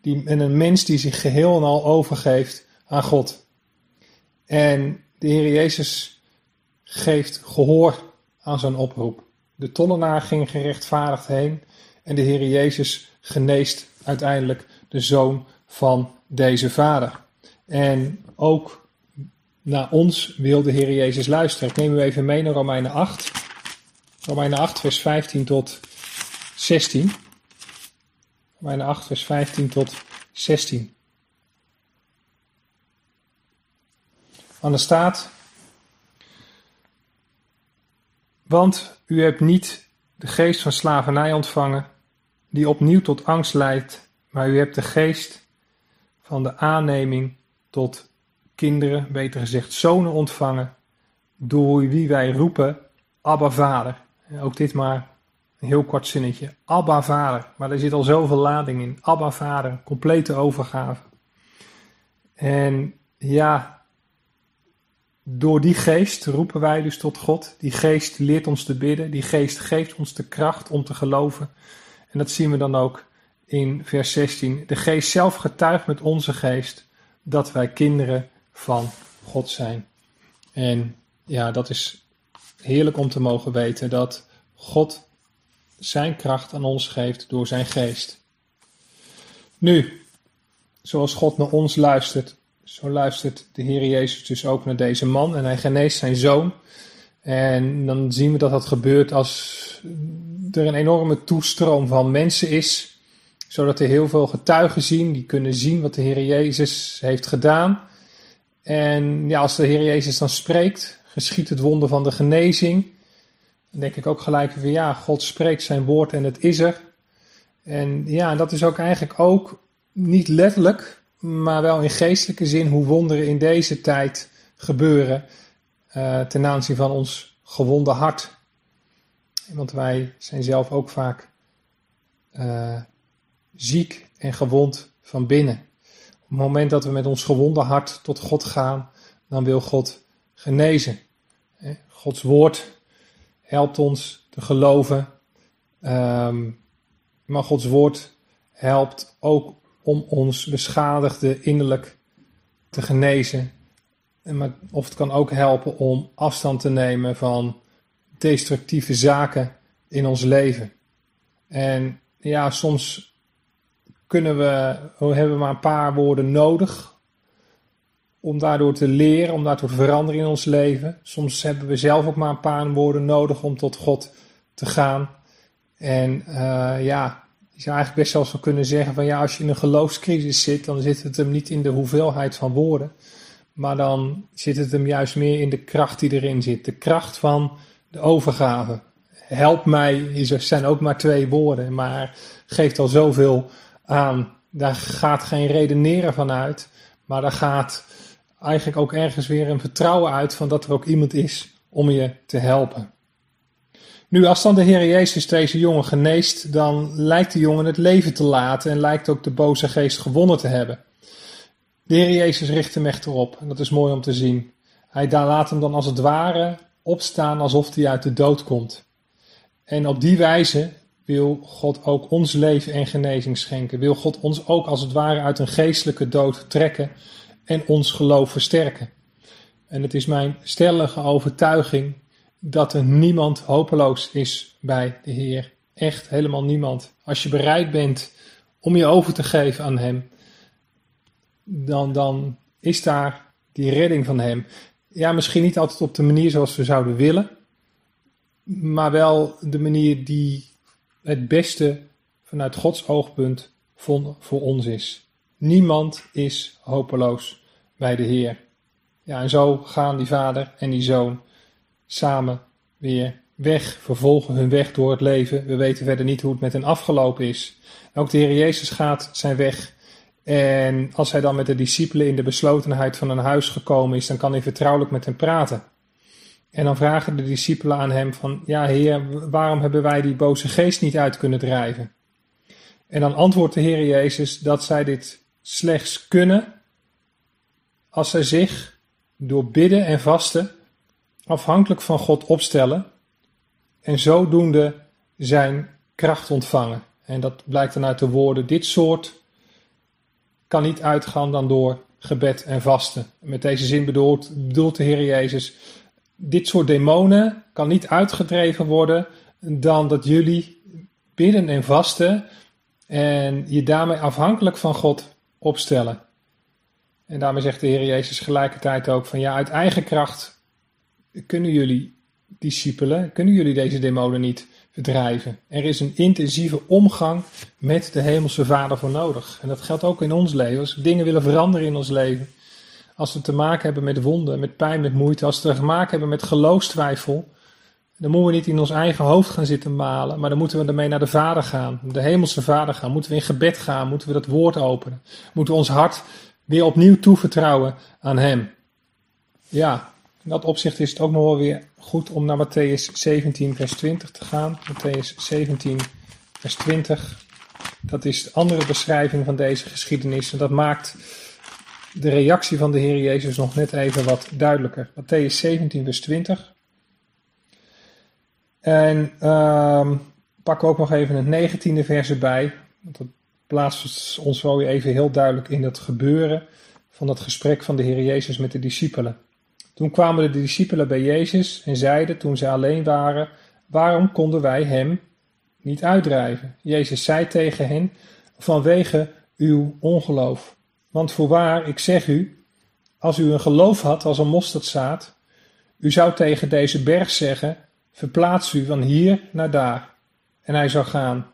Die, en een mens die zich geheel en al overgeeft aan God. En de Heer Jezus geeft gehoor aan zijn oproep. De tollenaar ging gerechtvaardigd heen en de Heer Jezus geneest uiteindelijk de zoon van deze vader. En ook naar ons wil de Heer Jezus luisteren. Ik neem u even mee naar Romeinen 8. Romeinen 8, vers 15 tot 16. Romeinen 8, vers 15 tot 16. Aan staat. Want u hebt niet de geest van slavernij ontvangen, die opnieuw tot angst leidt, maar u hebt de geest van de aanneming tot kinderen, beter gezegd zonen ontvangen, door wie wij roepen, Abba Vader. Ook dit maar een heel kort zinnetje. Abba Vader, maar er zit al zoveel lading in. Abba Vader, complete overgave. En ja, door die geest roepen wij dus tot God. Die geest leert ons te bidden. Die geest geeft ons de kracht om te geloven. En dat zien we dan ook in vers 16. De geest zelf getuigt met onze geest dat wij kinderen van God zijn. En ja, dat is heerlijk om te mogen weten dat God zijn kracht aan ons geeft door zijn geest. Nu, zoals God naar ons luistert, zo luistert de Heer Jezus dus ook naar deze man en hij geneest zijn zoon. En dan zien we dat dat gebeurt als er een enorme toestroom van mensen is, zodat er heel veel getuigen zien, die kunnen zien wat de Heer Jezus heeft gedaan. En ja, als de Heer Jezus dan spreekt, geschiet het wonder van de genezing. Dan denk ik ook gelijk weer, ja, God spreekt zijn woord en het is er. En ja, dat is ook eigenlijk ook niet letterlijk, maar wel in geestelijke zin hoe wonderen in deze tijd gebeuren uh, ten aanzien van ons gewonde hart. Want wij zijn zelf ook vaak uh, ziek en gewond van binnen. Op het moment dat we met ons gewonde hart tot God gaan, dan wil God genezen. Gods woord helpt ons te geloven. Um, maar Gods woord helpt ook om ons beschadigde innerlijk te genezen. Of het kan ook helpen om afstand te nemen van destructieve zaken in ons leven. En ja, soms kunnen we, hebben we maar een paar woorden nodig om daardoor te leren, om daardoor te veranderen in ons leven. Soms hebben we zelf ook maar een paar woorden nodig om tot God te gaan. En uh, ja, je zou eigenlijk best wel kunnen zeggen van ja, als je in een geloofscrisis zit, dan zit het hem niet in de hoeveelheid van woorden, maar dan zit het hem juist meer in de kracht die erin zit. De kracht van de overgave. help mij zijn ook maar twee woorden, maar geeft al zoveel aan. Daar gaat geen redeneren van uit, maar daar gaat eigenlijk ook ergens weer een vertrouwen uit van dat er ook iemand is om je te helpen. Nu, als dan de Heer Jezus deze jongen geneest, dan lijkt de jongen het leven te laten en lijkt ook de boze geest gewonnen te hebben. De Heer Jezus richt hem echter op en dat is mooi om te zien. Hij laat hem dan als het ware opstaan alsof hij uit de dood komt. En op die wijze wil God ook ons leven en genezing schenken. Wil God ons ook als het ware uit een geestelijke dood trekken en ons geloof versterken. En het is mijn stellige overtuiging dat er niemand hopeloos is bij de Heer. Echt helemaal niemand. Als je bereid bent om je over te geven aan Hem, dan, dan is daar die redding van Hem. Ja, misschien niet altijd op de manier zoals we zouden willen, maar wel de manier die het beste vanuit Gods oogpunt voor ons is. Niemand is hopeloos bij de Heer. Ja, en zo gaan die vader en die zoon samen weer weg, vervolgen hun weg door het leven. We weten verder niet hoe het met hen afgelopen is. Ook de Heer Jezus gaat zijn weg. En als hij dan met de discipelen in de beslotenheid van een huis gekomen is, dan kan hij vertrouwelijk met hen praten. En dan vragen de discipelen aan hem van, ja Heer, waarom hebben wij die boze geest niet uit kunnen drijven? En dan antwoordt de Heer Jezus dat zij dit slechts kunnen als zij zich door bidden en vasten afhankelijk van God opstellen en zodoende zijn kracht ontvangen. En dat blijkt dan uit de woorden: dit soort kan niet uitgaan dan door gebed en vasten. Met deze zin bedoelt, bedoelt de Heer Jezus: dit soort demonen kan niet uitgedreven worden dan dat jullie bidden en vasten en je daarmee afhankelijk van God opstellen. En daarmee zegt de Heer Jezus gelijkertijd ook van ja, uit eigen kracht kunnen jullie discipelen, kunnen jullie deze demonen niet verdrijven. Er is een intensieve omgang met de Hemelse Vader voor nodig. En dat geldt ook in ons leven. Als we dingen willen veranderen in ons leven, als we te maken hebben met wonden, met pijn, met moeite, als we te maken hebben met geloofstwijfel, dan moeten we niet in ons eigen hoofd gaan zitten malen, maar dan moeten we ermee naar de Vader gaan, de Hemelse Vader gaan. Moeten we in gebed gaan, moeten we dat woord openen, moeten we ons hart weer opnieuw toevertrouwen aan Hem. Ja, in dat opzicht is het ook nog wel weer goed om naar Matthäus 17, vers 20 te gaan. Matthäus 17, vers 20. Dat is de andere beschrijving van deze geschiedenis. En dat maakt de reactie van de Heer Jezus nog net even wat duidelijker. Matthäus 17, vers 20. En uh, we ook nog even het negentiende vers erbij. Want dat plaatst ons wel weer even heel duidelijk in het gebeuren van dat gesprek van de Heer Jezus met de discipelen. Toen kwamen de discipelen bij Jezus en zeiden toen ze alleen waren: Waarom konden wij hem niet uitdrijven? Jezus zei tegen hen: Vanwege uw ongeloof. Want voorwaar, ik zeg u, als u een geloof had als een mosterdzaad, u zou tegen deze berg zeggen: Verplaats u van hier naar daar. En hij zou gaan.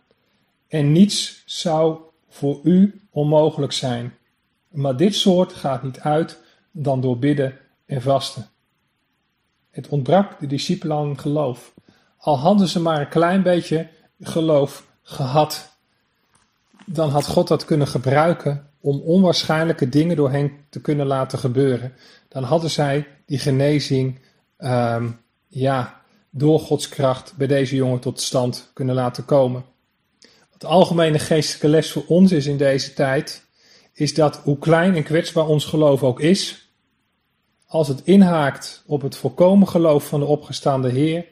En niets zou voor u onmogelijk zijn. Maar dit soort gaat niet uit dan door bidden en vasten. Het ontbrak de discipelen aan geloof. Al hadden ze maar een klein beetje geloof gehad, dan had God dat kunnen gebruiken om onwaarschijnlijke dingen door hen te kunnen laten gebeuren. Dan hadden zij die genezing, um, ja, door Gods kracht bij deze jongen tot stand kunnen laten komen. Wat de algemene geestelijke les voor ons is in deze tijd, is dat hoe klein en kwetsbaar ons geloof ook is, als het inhaakt op het volkomen geloof van de opgestaande Heer,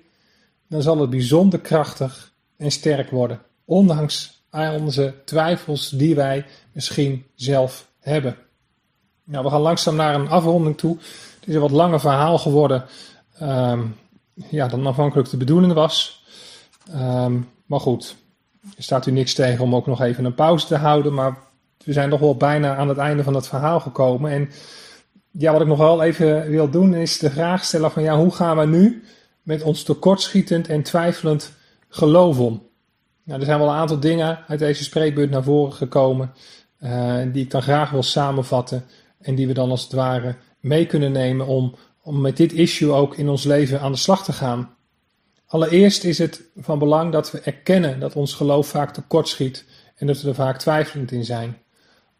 dan zal het bijzonder krachtig en sterk worden, ondanks onze twijfels die wij misschien zelf hebben. Nou, we gaan langzaam naar een afronding toe. Het is een wat langer verhaal geworden um, ja, dan afhankelijk de bedoeling was. Um, maar goed, er staat u niks tegen om ook nog even een pauze te houden, maar we zijn nog wel bijna aan het einde van het verhaal gekomen. En ja, wat ik nog wel even wil doen is de vraag stellen van ja, hoe gaan we nu met ons tekortschietend en twijfelend geloof om? Nou, er zijn wel een aantal dingen uit deze spreekbeurt naar voren gekomen uh, die ik dan graag wil samenvatten en die we dan als het ware mee kunnen nemen om, om met dit issue ook in ons leven aan de slag te gaan. Allereerst is het van belang dat we erkennen dat ons geloof vaak tekortschiet en dat we er vaak twijfelend in zijn.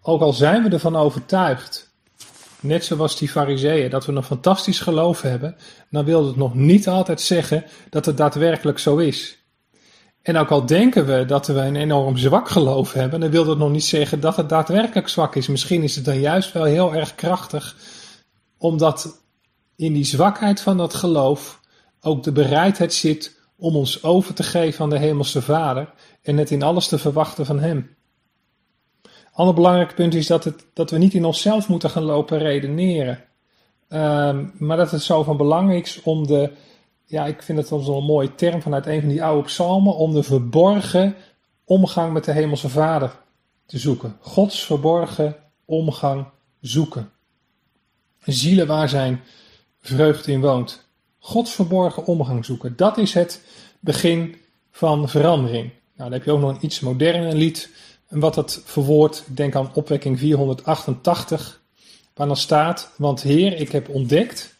Ook al zijn we ervan overtuigd, net zoals die fariseeën, dat we een fantastisch geloof hebben, dan wil het nog niet altijd zeggen dat het daadwerkelijk zo is. En ook al denken we dat we een enorm zwak geloof hebben, dan wil dat nog niet zeggen dat het daadwerkelijk zwak is. Misschien is het dan juist wel heel erg krachtig, omdat in die zwakheid van dat geloof ook de bereidheid zit om ons over te geven aan de Hemelse Vader en het in alles te verwachten van Hem. Ander belangrijk punt is dat, het, dat we niet in onszelf moeten gaan lopen redeneren. Ehm, maar dat het zo van belang is om de, ja, ik vind het wel een mooie term vanuit een van die oude psalmen, om de verborgen omgang met de Hemelse Vader te zoeken. Gods verborgen omgang zoeken. Zielen waar zijn vreugde in woont. Gods verborgen omgang zoeken. Dat is het begin van verandering. Nou, dan heb je ook nog een iets moderner lied. En wat dat verwoordt, ik denk aan opwekking 488, waar dan staat: Want Heer, ik heb ontdekt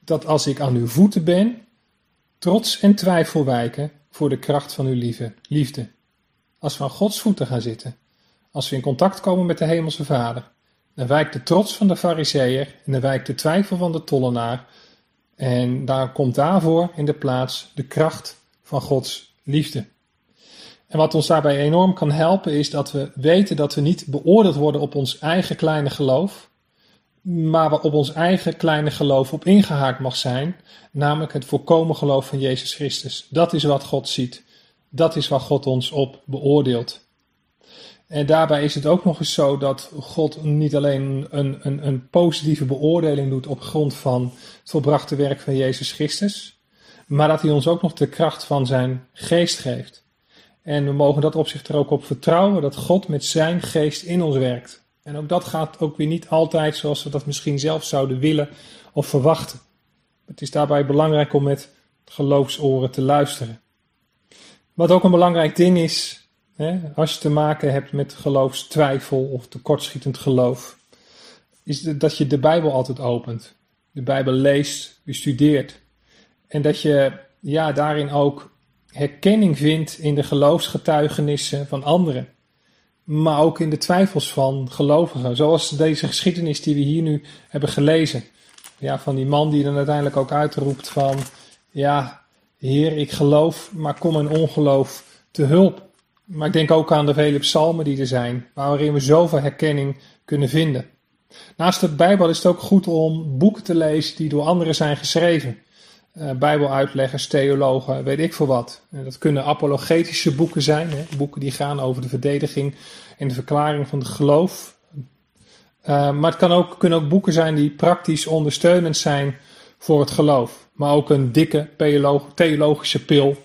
dat als ik aan uw voeten ben, trots en twijfel wijken voor de kracht van uw lieve, liefde. Als we aan Gods voeten gaan zitten, als we in contact komen met de Hemelse Vader, dan wijkt de trots van de Fariseer en dan wijkt de twijfel van de tollenaar. En daar komt daarvoor in de plaats de kracht van Gods liefde. En wat ons daarbij enorm kan helpen is dat we weten dat we niet beoordeeld worden op ons eigen kleine geloof, maar we op ons eigen kleine geloof op ingehaakt mag zijn, namelijk het volkomen geloof van Jezus Christus. Dat is wat God ziet. Dat is waar God ons op beoordeelt. En daarbij is het ook nog eens zo dat God niet alleen een, een, een positieve beoordeling doet op grond van het volbrachte werk van Jezus Christus, maar dat hij ons ook nog de kracht van zijn geest geeft. En we mogen dat opzicht er ook op vertrouwen dat God met zijn geest in ons werkt. En ook dat gaat ook weer niet altijd zoals we dat misschien zelf zouden willen of verwachten. Het is daarbij belangrijk om met geloofsoren te luisteren. Wat ook een belangrijk ding is, hè, als je te maken hebt met geloofstwijfel of tekortschietend geloof, is dat je de Bijbel altijd opent. De Bijbel leest, bestudeert. En dat je ja, daarin ook herkenning vindt in de geloofsgetuigenissen van anderen. Maar ook in de twijfels van gelovigen. Zoals deze geschiedenis die we hier nu hebben gelezen. Ja, van die man die dan uiteindelijk ook uitroept van... Ja, Heer, ik geloof, maar kom mijn ongeloof te hulp. Maar ik denk ook aan de vele psalmen die er zijn. Waarin we zoveel herkenning kunnen vinden. Naast de Bijbel is het ook goed om boeken te lezen die door anderen zijn geschreven uh, bijbeluitleggers, theologen, weet ik veel wat. En dat kunnen apologetische boeken zijn, hè? boeken die gaan over de verdediging en de verklaring van het geloof. Uh, maar het kan ook, kunnen ook boeken zijn die praktisch ondersteunend zijn voor het geloof. Maar ook een dikke theologische pil.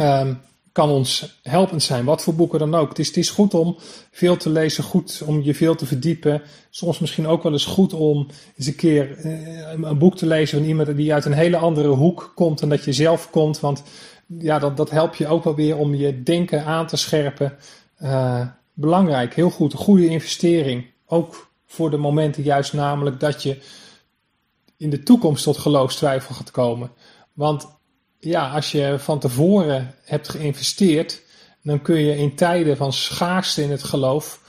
Um, kan ons helpend zijn, wat voor boeken dan ook. Het is, het is goed om veel te lezen, goed om je veel te verdiepen. Soms misschien ook wel eens goed om eens een keer eh, een boek te lezen van iemand die uit een hele andere hoek komt dan dat je zelf komt. Want ja, dat, dat helpt je ook wel weer om je denken aan te scherpen. Uh, belangrijk, heel goed, een goede investering. Ook voor de momenten juist namelijk dat je in de toekomst tot geloofstwijfel gaat komen. Want ja, als je van tevoren hebt geïnvesteerd, dan kun je in tijden van schaarste in het geloof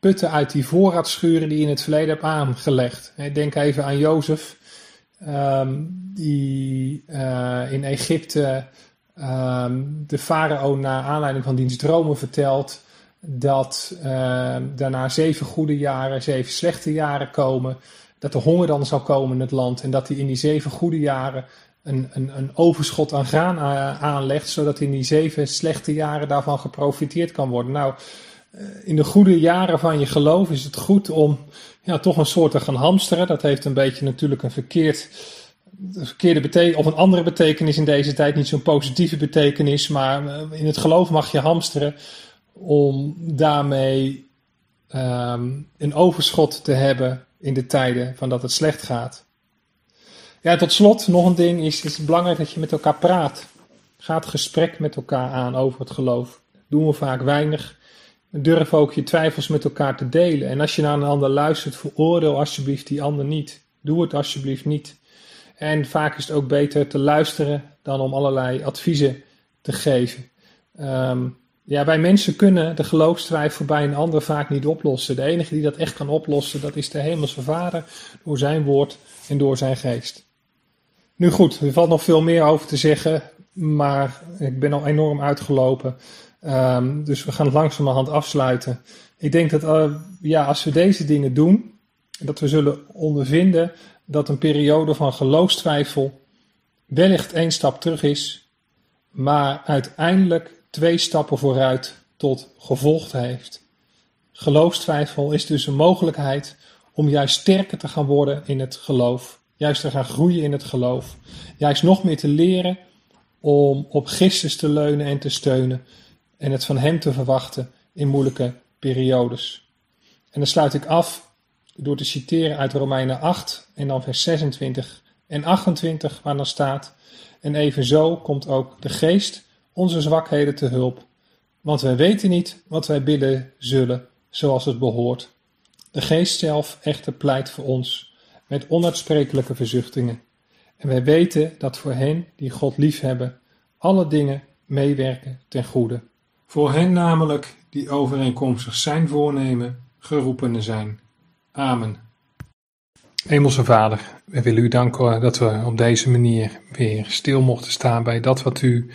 putten uit die voorraadschuren die je in het verleden hebt aangelegd. Denk even aan Jozef, um, die uh, in Egypte um, de farao naar aanleiding van diens dromen vertelt dat uh, daarna zeven goede jaren, zeven slechte jaren komen, dat de honger dan zal komen in het land en dat hij in die zeven goede jaren een, een, een overschot aan graan aanlegt, zodat in die zeven slechte jaren daarvan geprofiteerd kan worden. Nou, eh, in de goede jaren van je geloof is het goed om ja, toch een soort te gaan hamsteren. Dat heeft een beetje natuurlijk een verkeerd, verkeerde betekenis, of een andere betekenis in deze tijd, niet zo'n positieve betekenis, maar eh, in het geloof mag je hamsteren om daarmee um, een overschot te hebben in de tijden van dat het slecht gaat. Ja, tot slot nog een ding is, is het belangrijk dat je met elkaar praat. Ga het gesprek met elkaar aan over het geloof. Doen we vaak weinig. Durf ook je twijfels met elkaar te delen. En als je naar een ander luistert, veroordeel alsjeblieft die ander niet. Doe het alsjeblieft niet. En vaak is het ook beter te luisteren dan om allerlei adviezen te geven. Um, ja, wij mensen kunnen de geloofstwijfel bij een ander vaak niet oplossen. De enige die dat echt kan oplossen, dat is de Hemelse Vader door zijn woord en door zijn geest. Nu goed, er valt nog veel meer over te zeggen, maar ik ben al enorm uitgelopen. Um, dus we gaan het langzamerhand afsluiten. Ik denk dat uh, ja, als we deze dingen doen, dat we zullen ondervinden dat een periode van geloofstwijfel wellicht één stap terug is, maar uiteindelijk twee stappen vooruit tot gevolgd heeft. Geloofstwijfel is dus een mogelijkheid om juist sterker te gaan worden in het geloof, juist te gaan groeien in het geloof, juist nog meer te leren om op Christus te leunen en te steunen en het van Hem te verwachten in moeilijke periodes. En dan sluit ik af door te citeren uit Romeinen 8 en dan vers 26 en 28, waar dan staat: En evenzo komt ook de geest onze zwakheden te hulp, want wij weten niet wat wij bidden zullen zoals het behoort. De geest zelf echter pleit voor ons met onuitsprekelijke verzuchtingen. En wij weten dat voor hen die God liefhebben, alle dingen meewerken ten goede. Voor hen namelijk die overeenkomstig zijn voornemen geroepenen zijn. Amen. Hemelse Vader, we willen u danken dat we op deze manier weer stil mochten staan bij dat wat u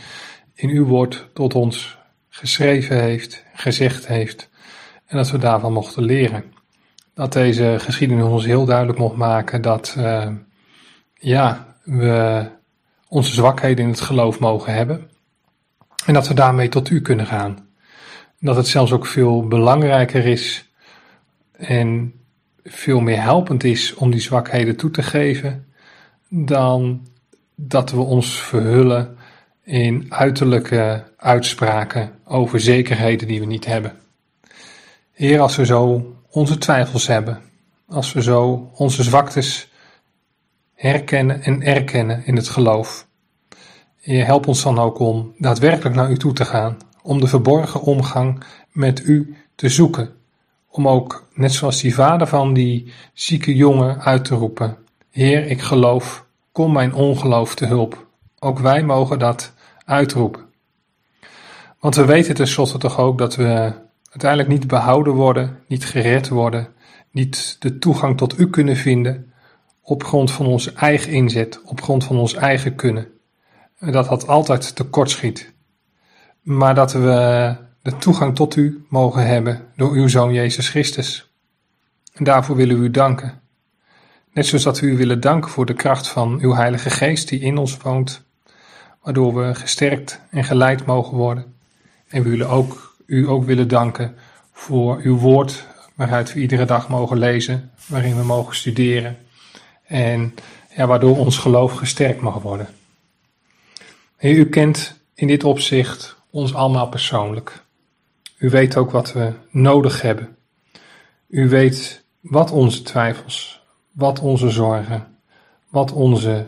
in uw woord tot ons geschreven heeft, gezegd heeft, en dat we daarvan mochten leren. Dat deze geschiedenis ons heel duidelijk mocht maken dat uh, ja, we onze zwakheden in het geloof mogen hebben en dat we daarmee tot u kunnen gaan. Dat het zelfs ook veel belangrijker is en veel meer helpend is om die zwakheden toe te geven dan dat we ons verhullen in uiterlijke uitspraken over zekerheden die we niet hebben. Heer, als we zo onze twijfels hebben, als we zo onze zwaktes herkennen en erkennen in het geloof, Heer, help ons dan ook om daadwerkelijk naar U toe te gaan, om de verborgen omgang met U te zoeken, om ook, net zoals die vader van die zieke jongen, uit te roepen, Heer, ik geloof, kom mijn ongeloof te hulp. Ook wij mogen dat uitroepen. Want we weten tenslotte toch ook dat we uiteindelijk niet behouden worden, niet gered worden, niet de toegang tot u kunnen vinden op grond van onze eigen inzet, op grond van ons eigen kunnen. Dat dat altijd tekort schiet. Maar dat we de toegang tot u mogen hebben door uw Zoon Jezus Christus. En daarvoor willen we u danken. Net zoals dat we u willen danken voor de kracht van uw Heilige Geest die in ons woont waardoor we gesterkt en geleid mogen worden. En we willen ook, u ook willen danken voor uw woord, waaruit we iedere dag mogen lezen, waarin we mogen studeren en ja, waardoor ons geloof gesterkt mag worden. U kent in dit opzicht ons allemaal persoonlijk. U weet ook wat we nodig hebben. U weet wat onze twijfels, wat onze zorgen, wat onze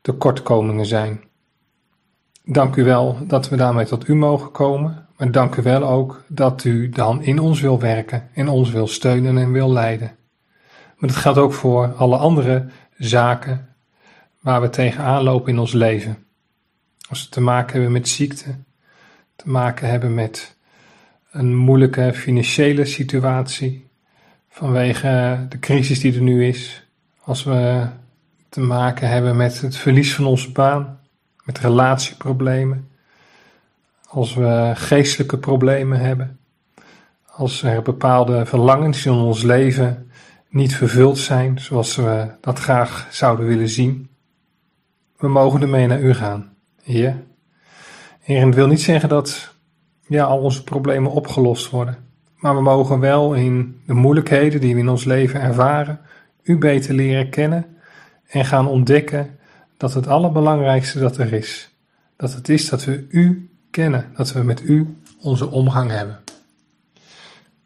tekortkomingen zijn. Dank u wel dat we daarmee tot u mogen komen. Maar dank u wel ook dat u dan in ons wil werken en ons wil steunen en wil leiden. Maar dat geldt ook voor alle andere zaken waar we tegenaan lopen in ons leven. Als we te maken hebben met ziekte, te maken hebben met een moeilijke financiële situatie vanwege de crisis die er nu is. Als we te maken hebben met het verlies van onze baan met relatieproblemen, als we geestelijke problemen hebben, als er bepaalde verlangens in ons leven niet vervuld zijn zoals we dat graag zouden willen zien. We mogen ermee naar u gaan, Heer. Heer, het wil niet zeggen dat ja, al onze problemen opgelost worden, maar we mogen wel in de moeilijkheden die we in ons leven ervaren, u beter leren kennen en gaan ontdekken dat het allerbelangrijkste dat er is, dat het is dat we u kennen, dat we met u onze omgang hebben.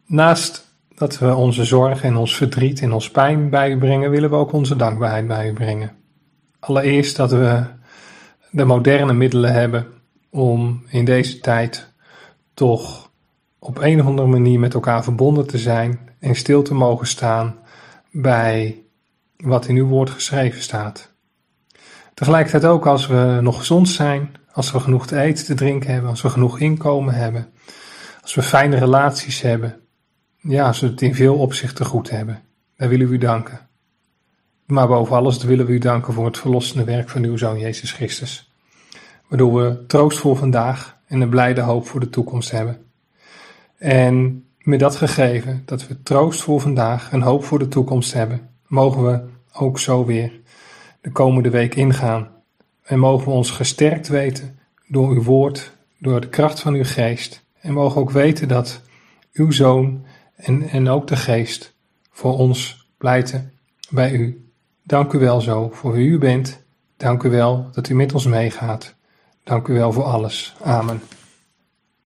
Naast dat we onze zorg en ons verdriet en ons pijn bij u brengen, willen we ook onze dankbaarheid bij u brengen. Allereerst dat we de moderne middelen hebben om in deze tijd toch op een of andere manier met elkaar verbonden te zijn en stil te mogen staan bij wat in uw woord geschreven staat. Tegelijkertijd ook als we nog gezond zijn, als we genoeg te eten, te drinken hebben, als we genoeg inkomen hebben, als we fijne relaties hebben. Ja, als we het in veel opzichten goed hebben. Daar willen we u danken. Maar boven alles willen we u danken voor het verlossende werk van uw Zoon Jezus Christus. Waardoor we troost voor vandaag en een blijde hoop voor de toekomst hebben. En met dat gegeven, dat we troost voor vandaag en hoop voor de toekomst hebben, mogen we ook zo weer de komende week ingaan. En mogen we ons gesterkt weten door uw woord, door de kracht van uw geest. En mogen ook weten dat uw zoon en, en ook de geest voor ons pleiten bij u. Dank u wel zo voor wie u bent. Dank u wel dat u met ons meegaat. Dank u wel voor alles. Amen.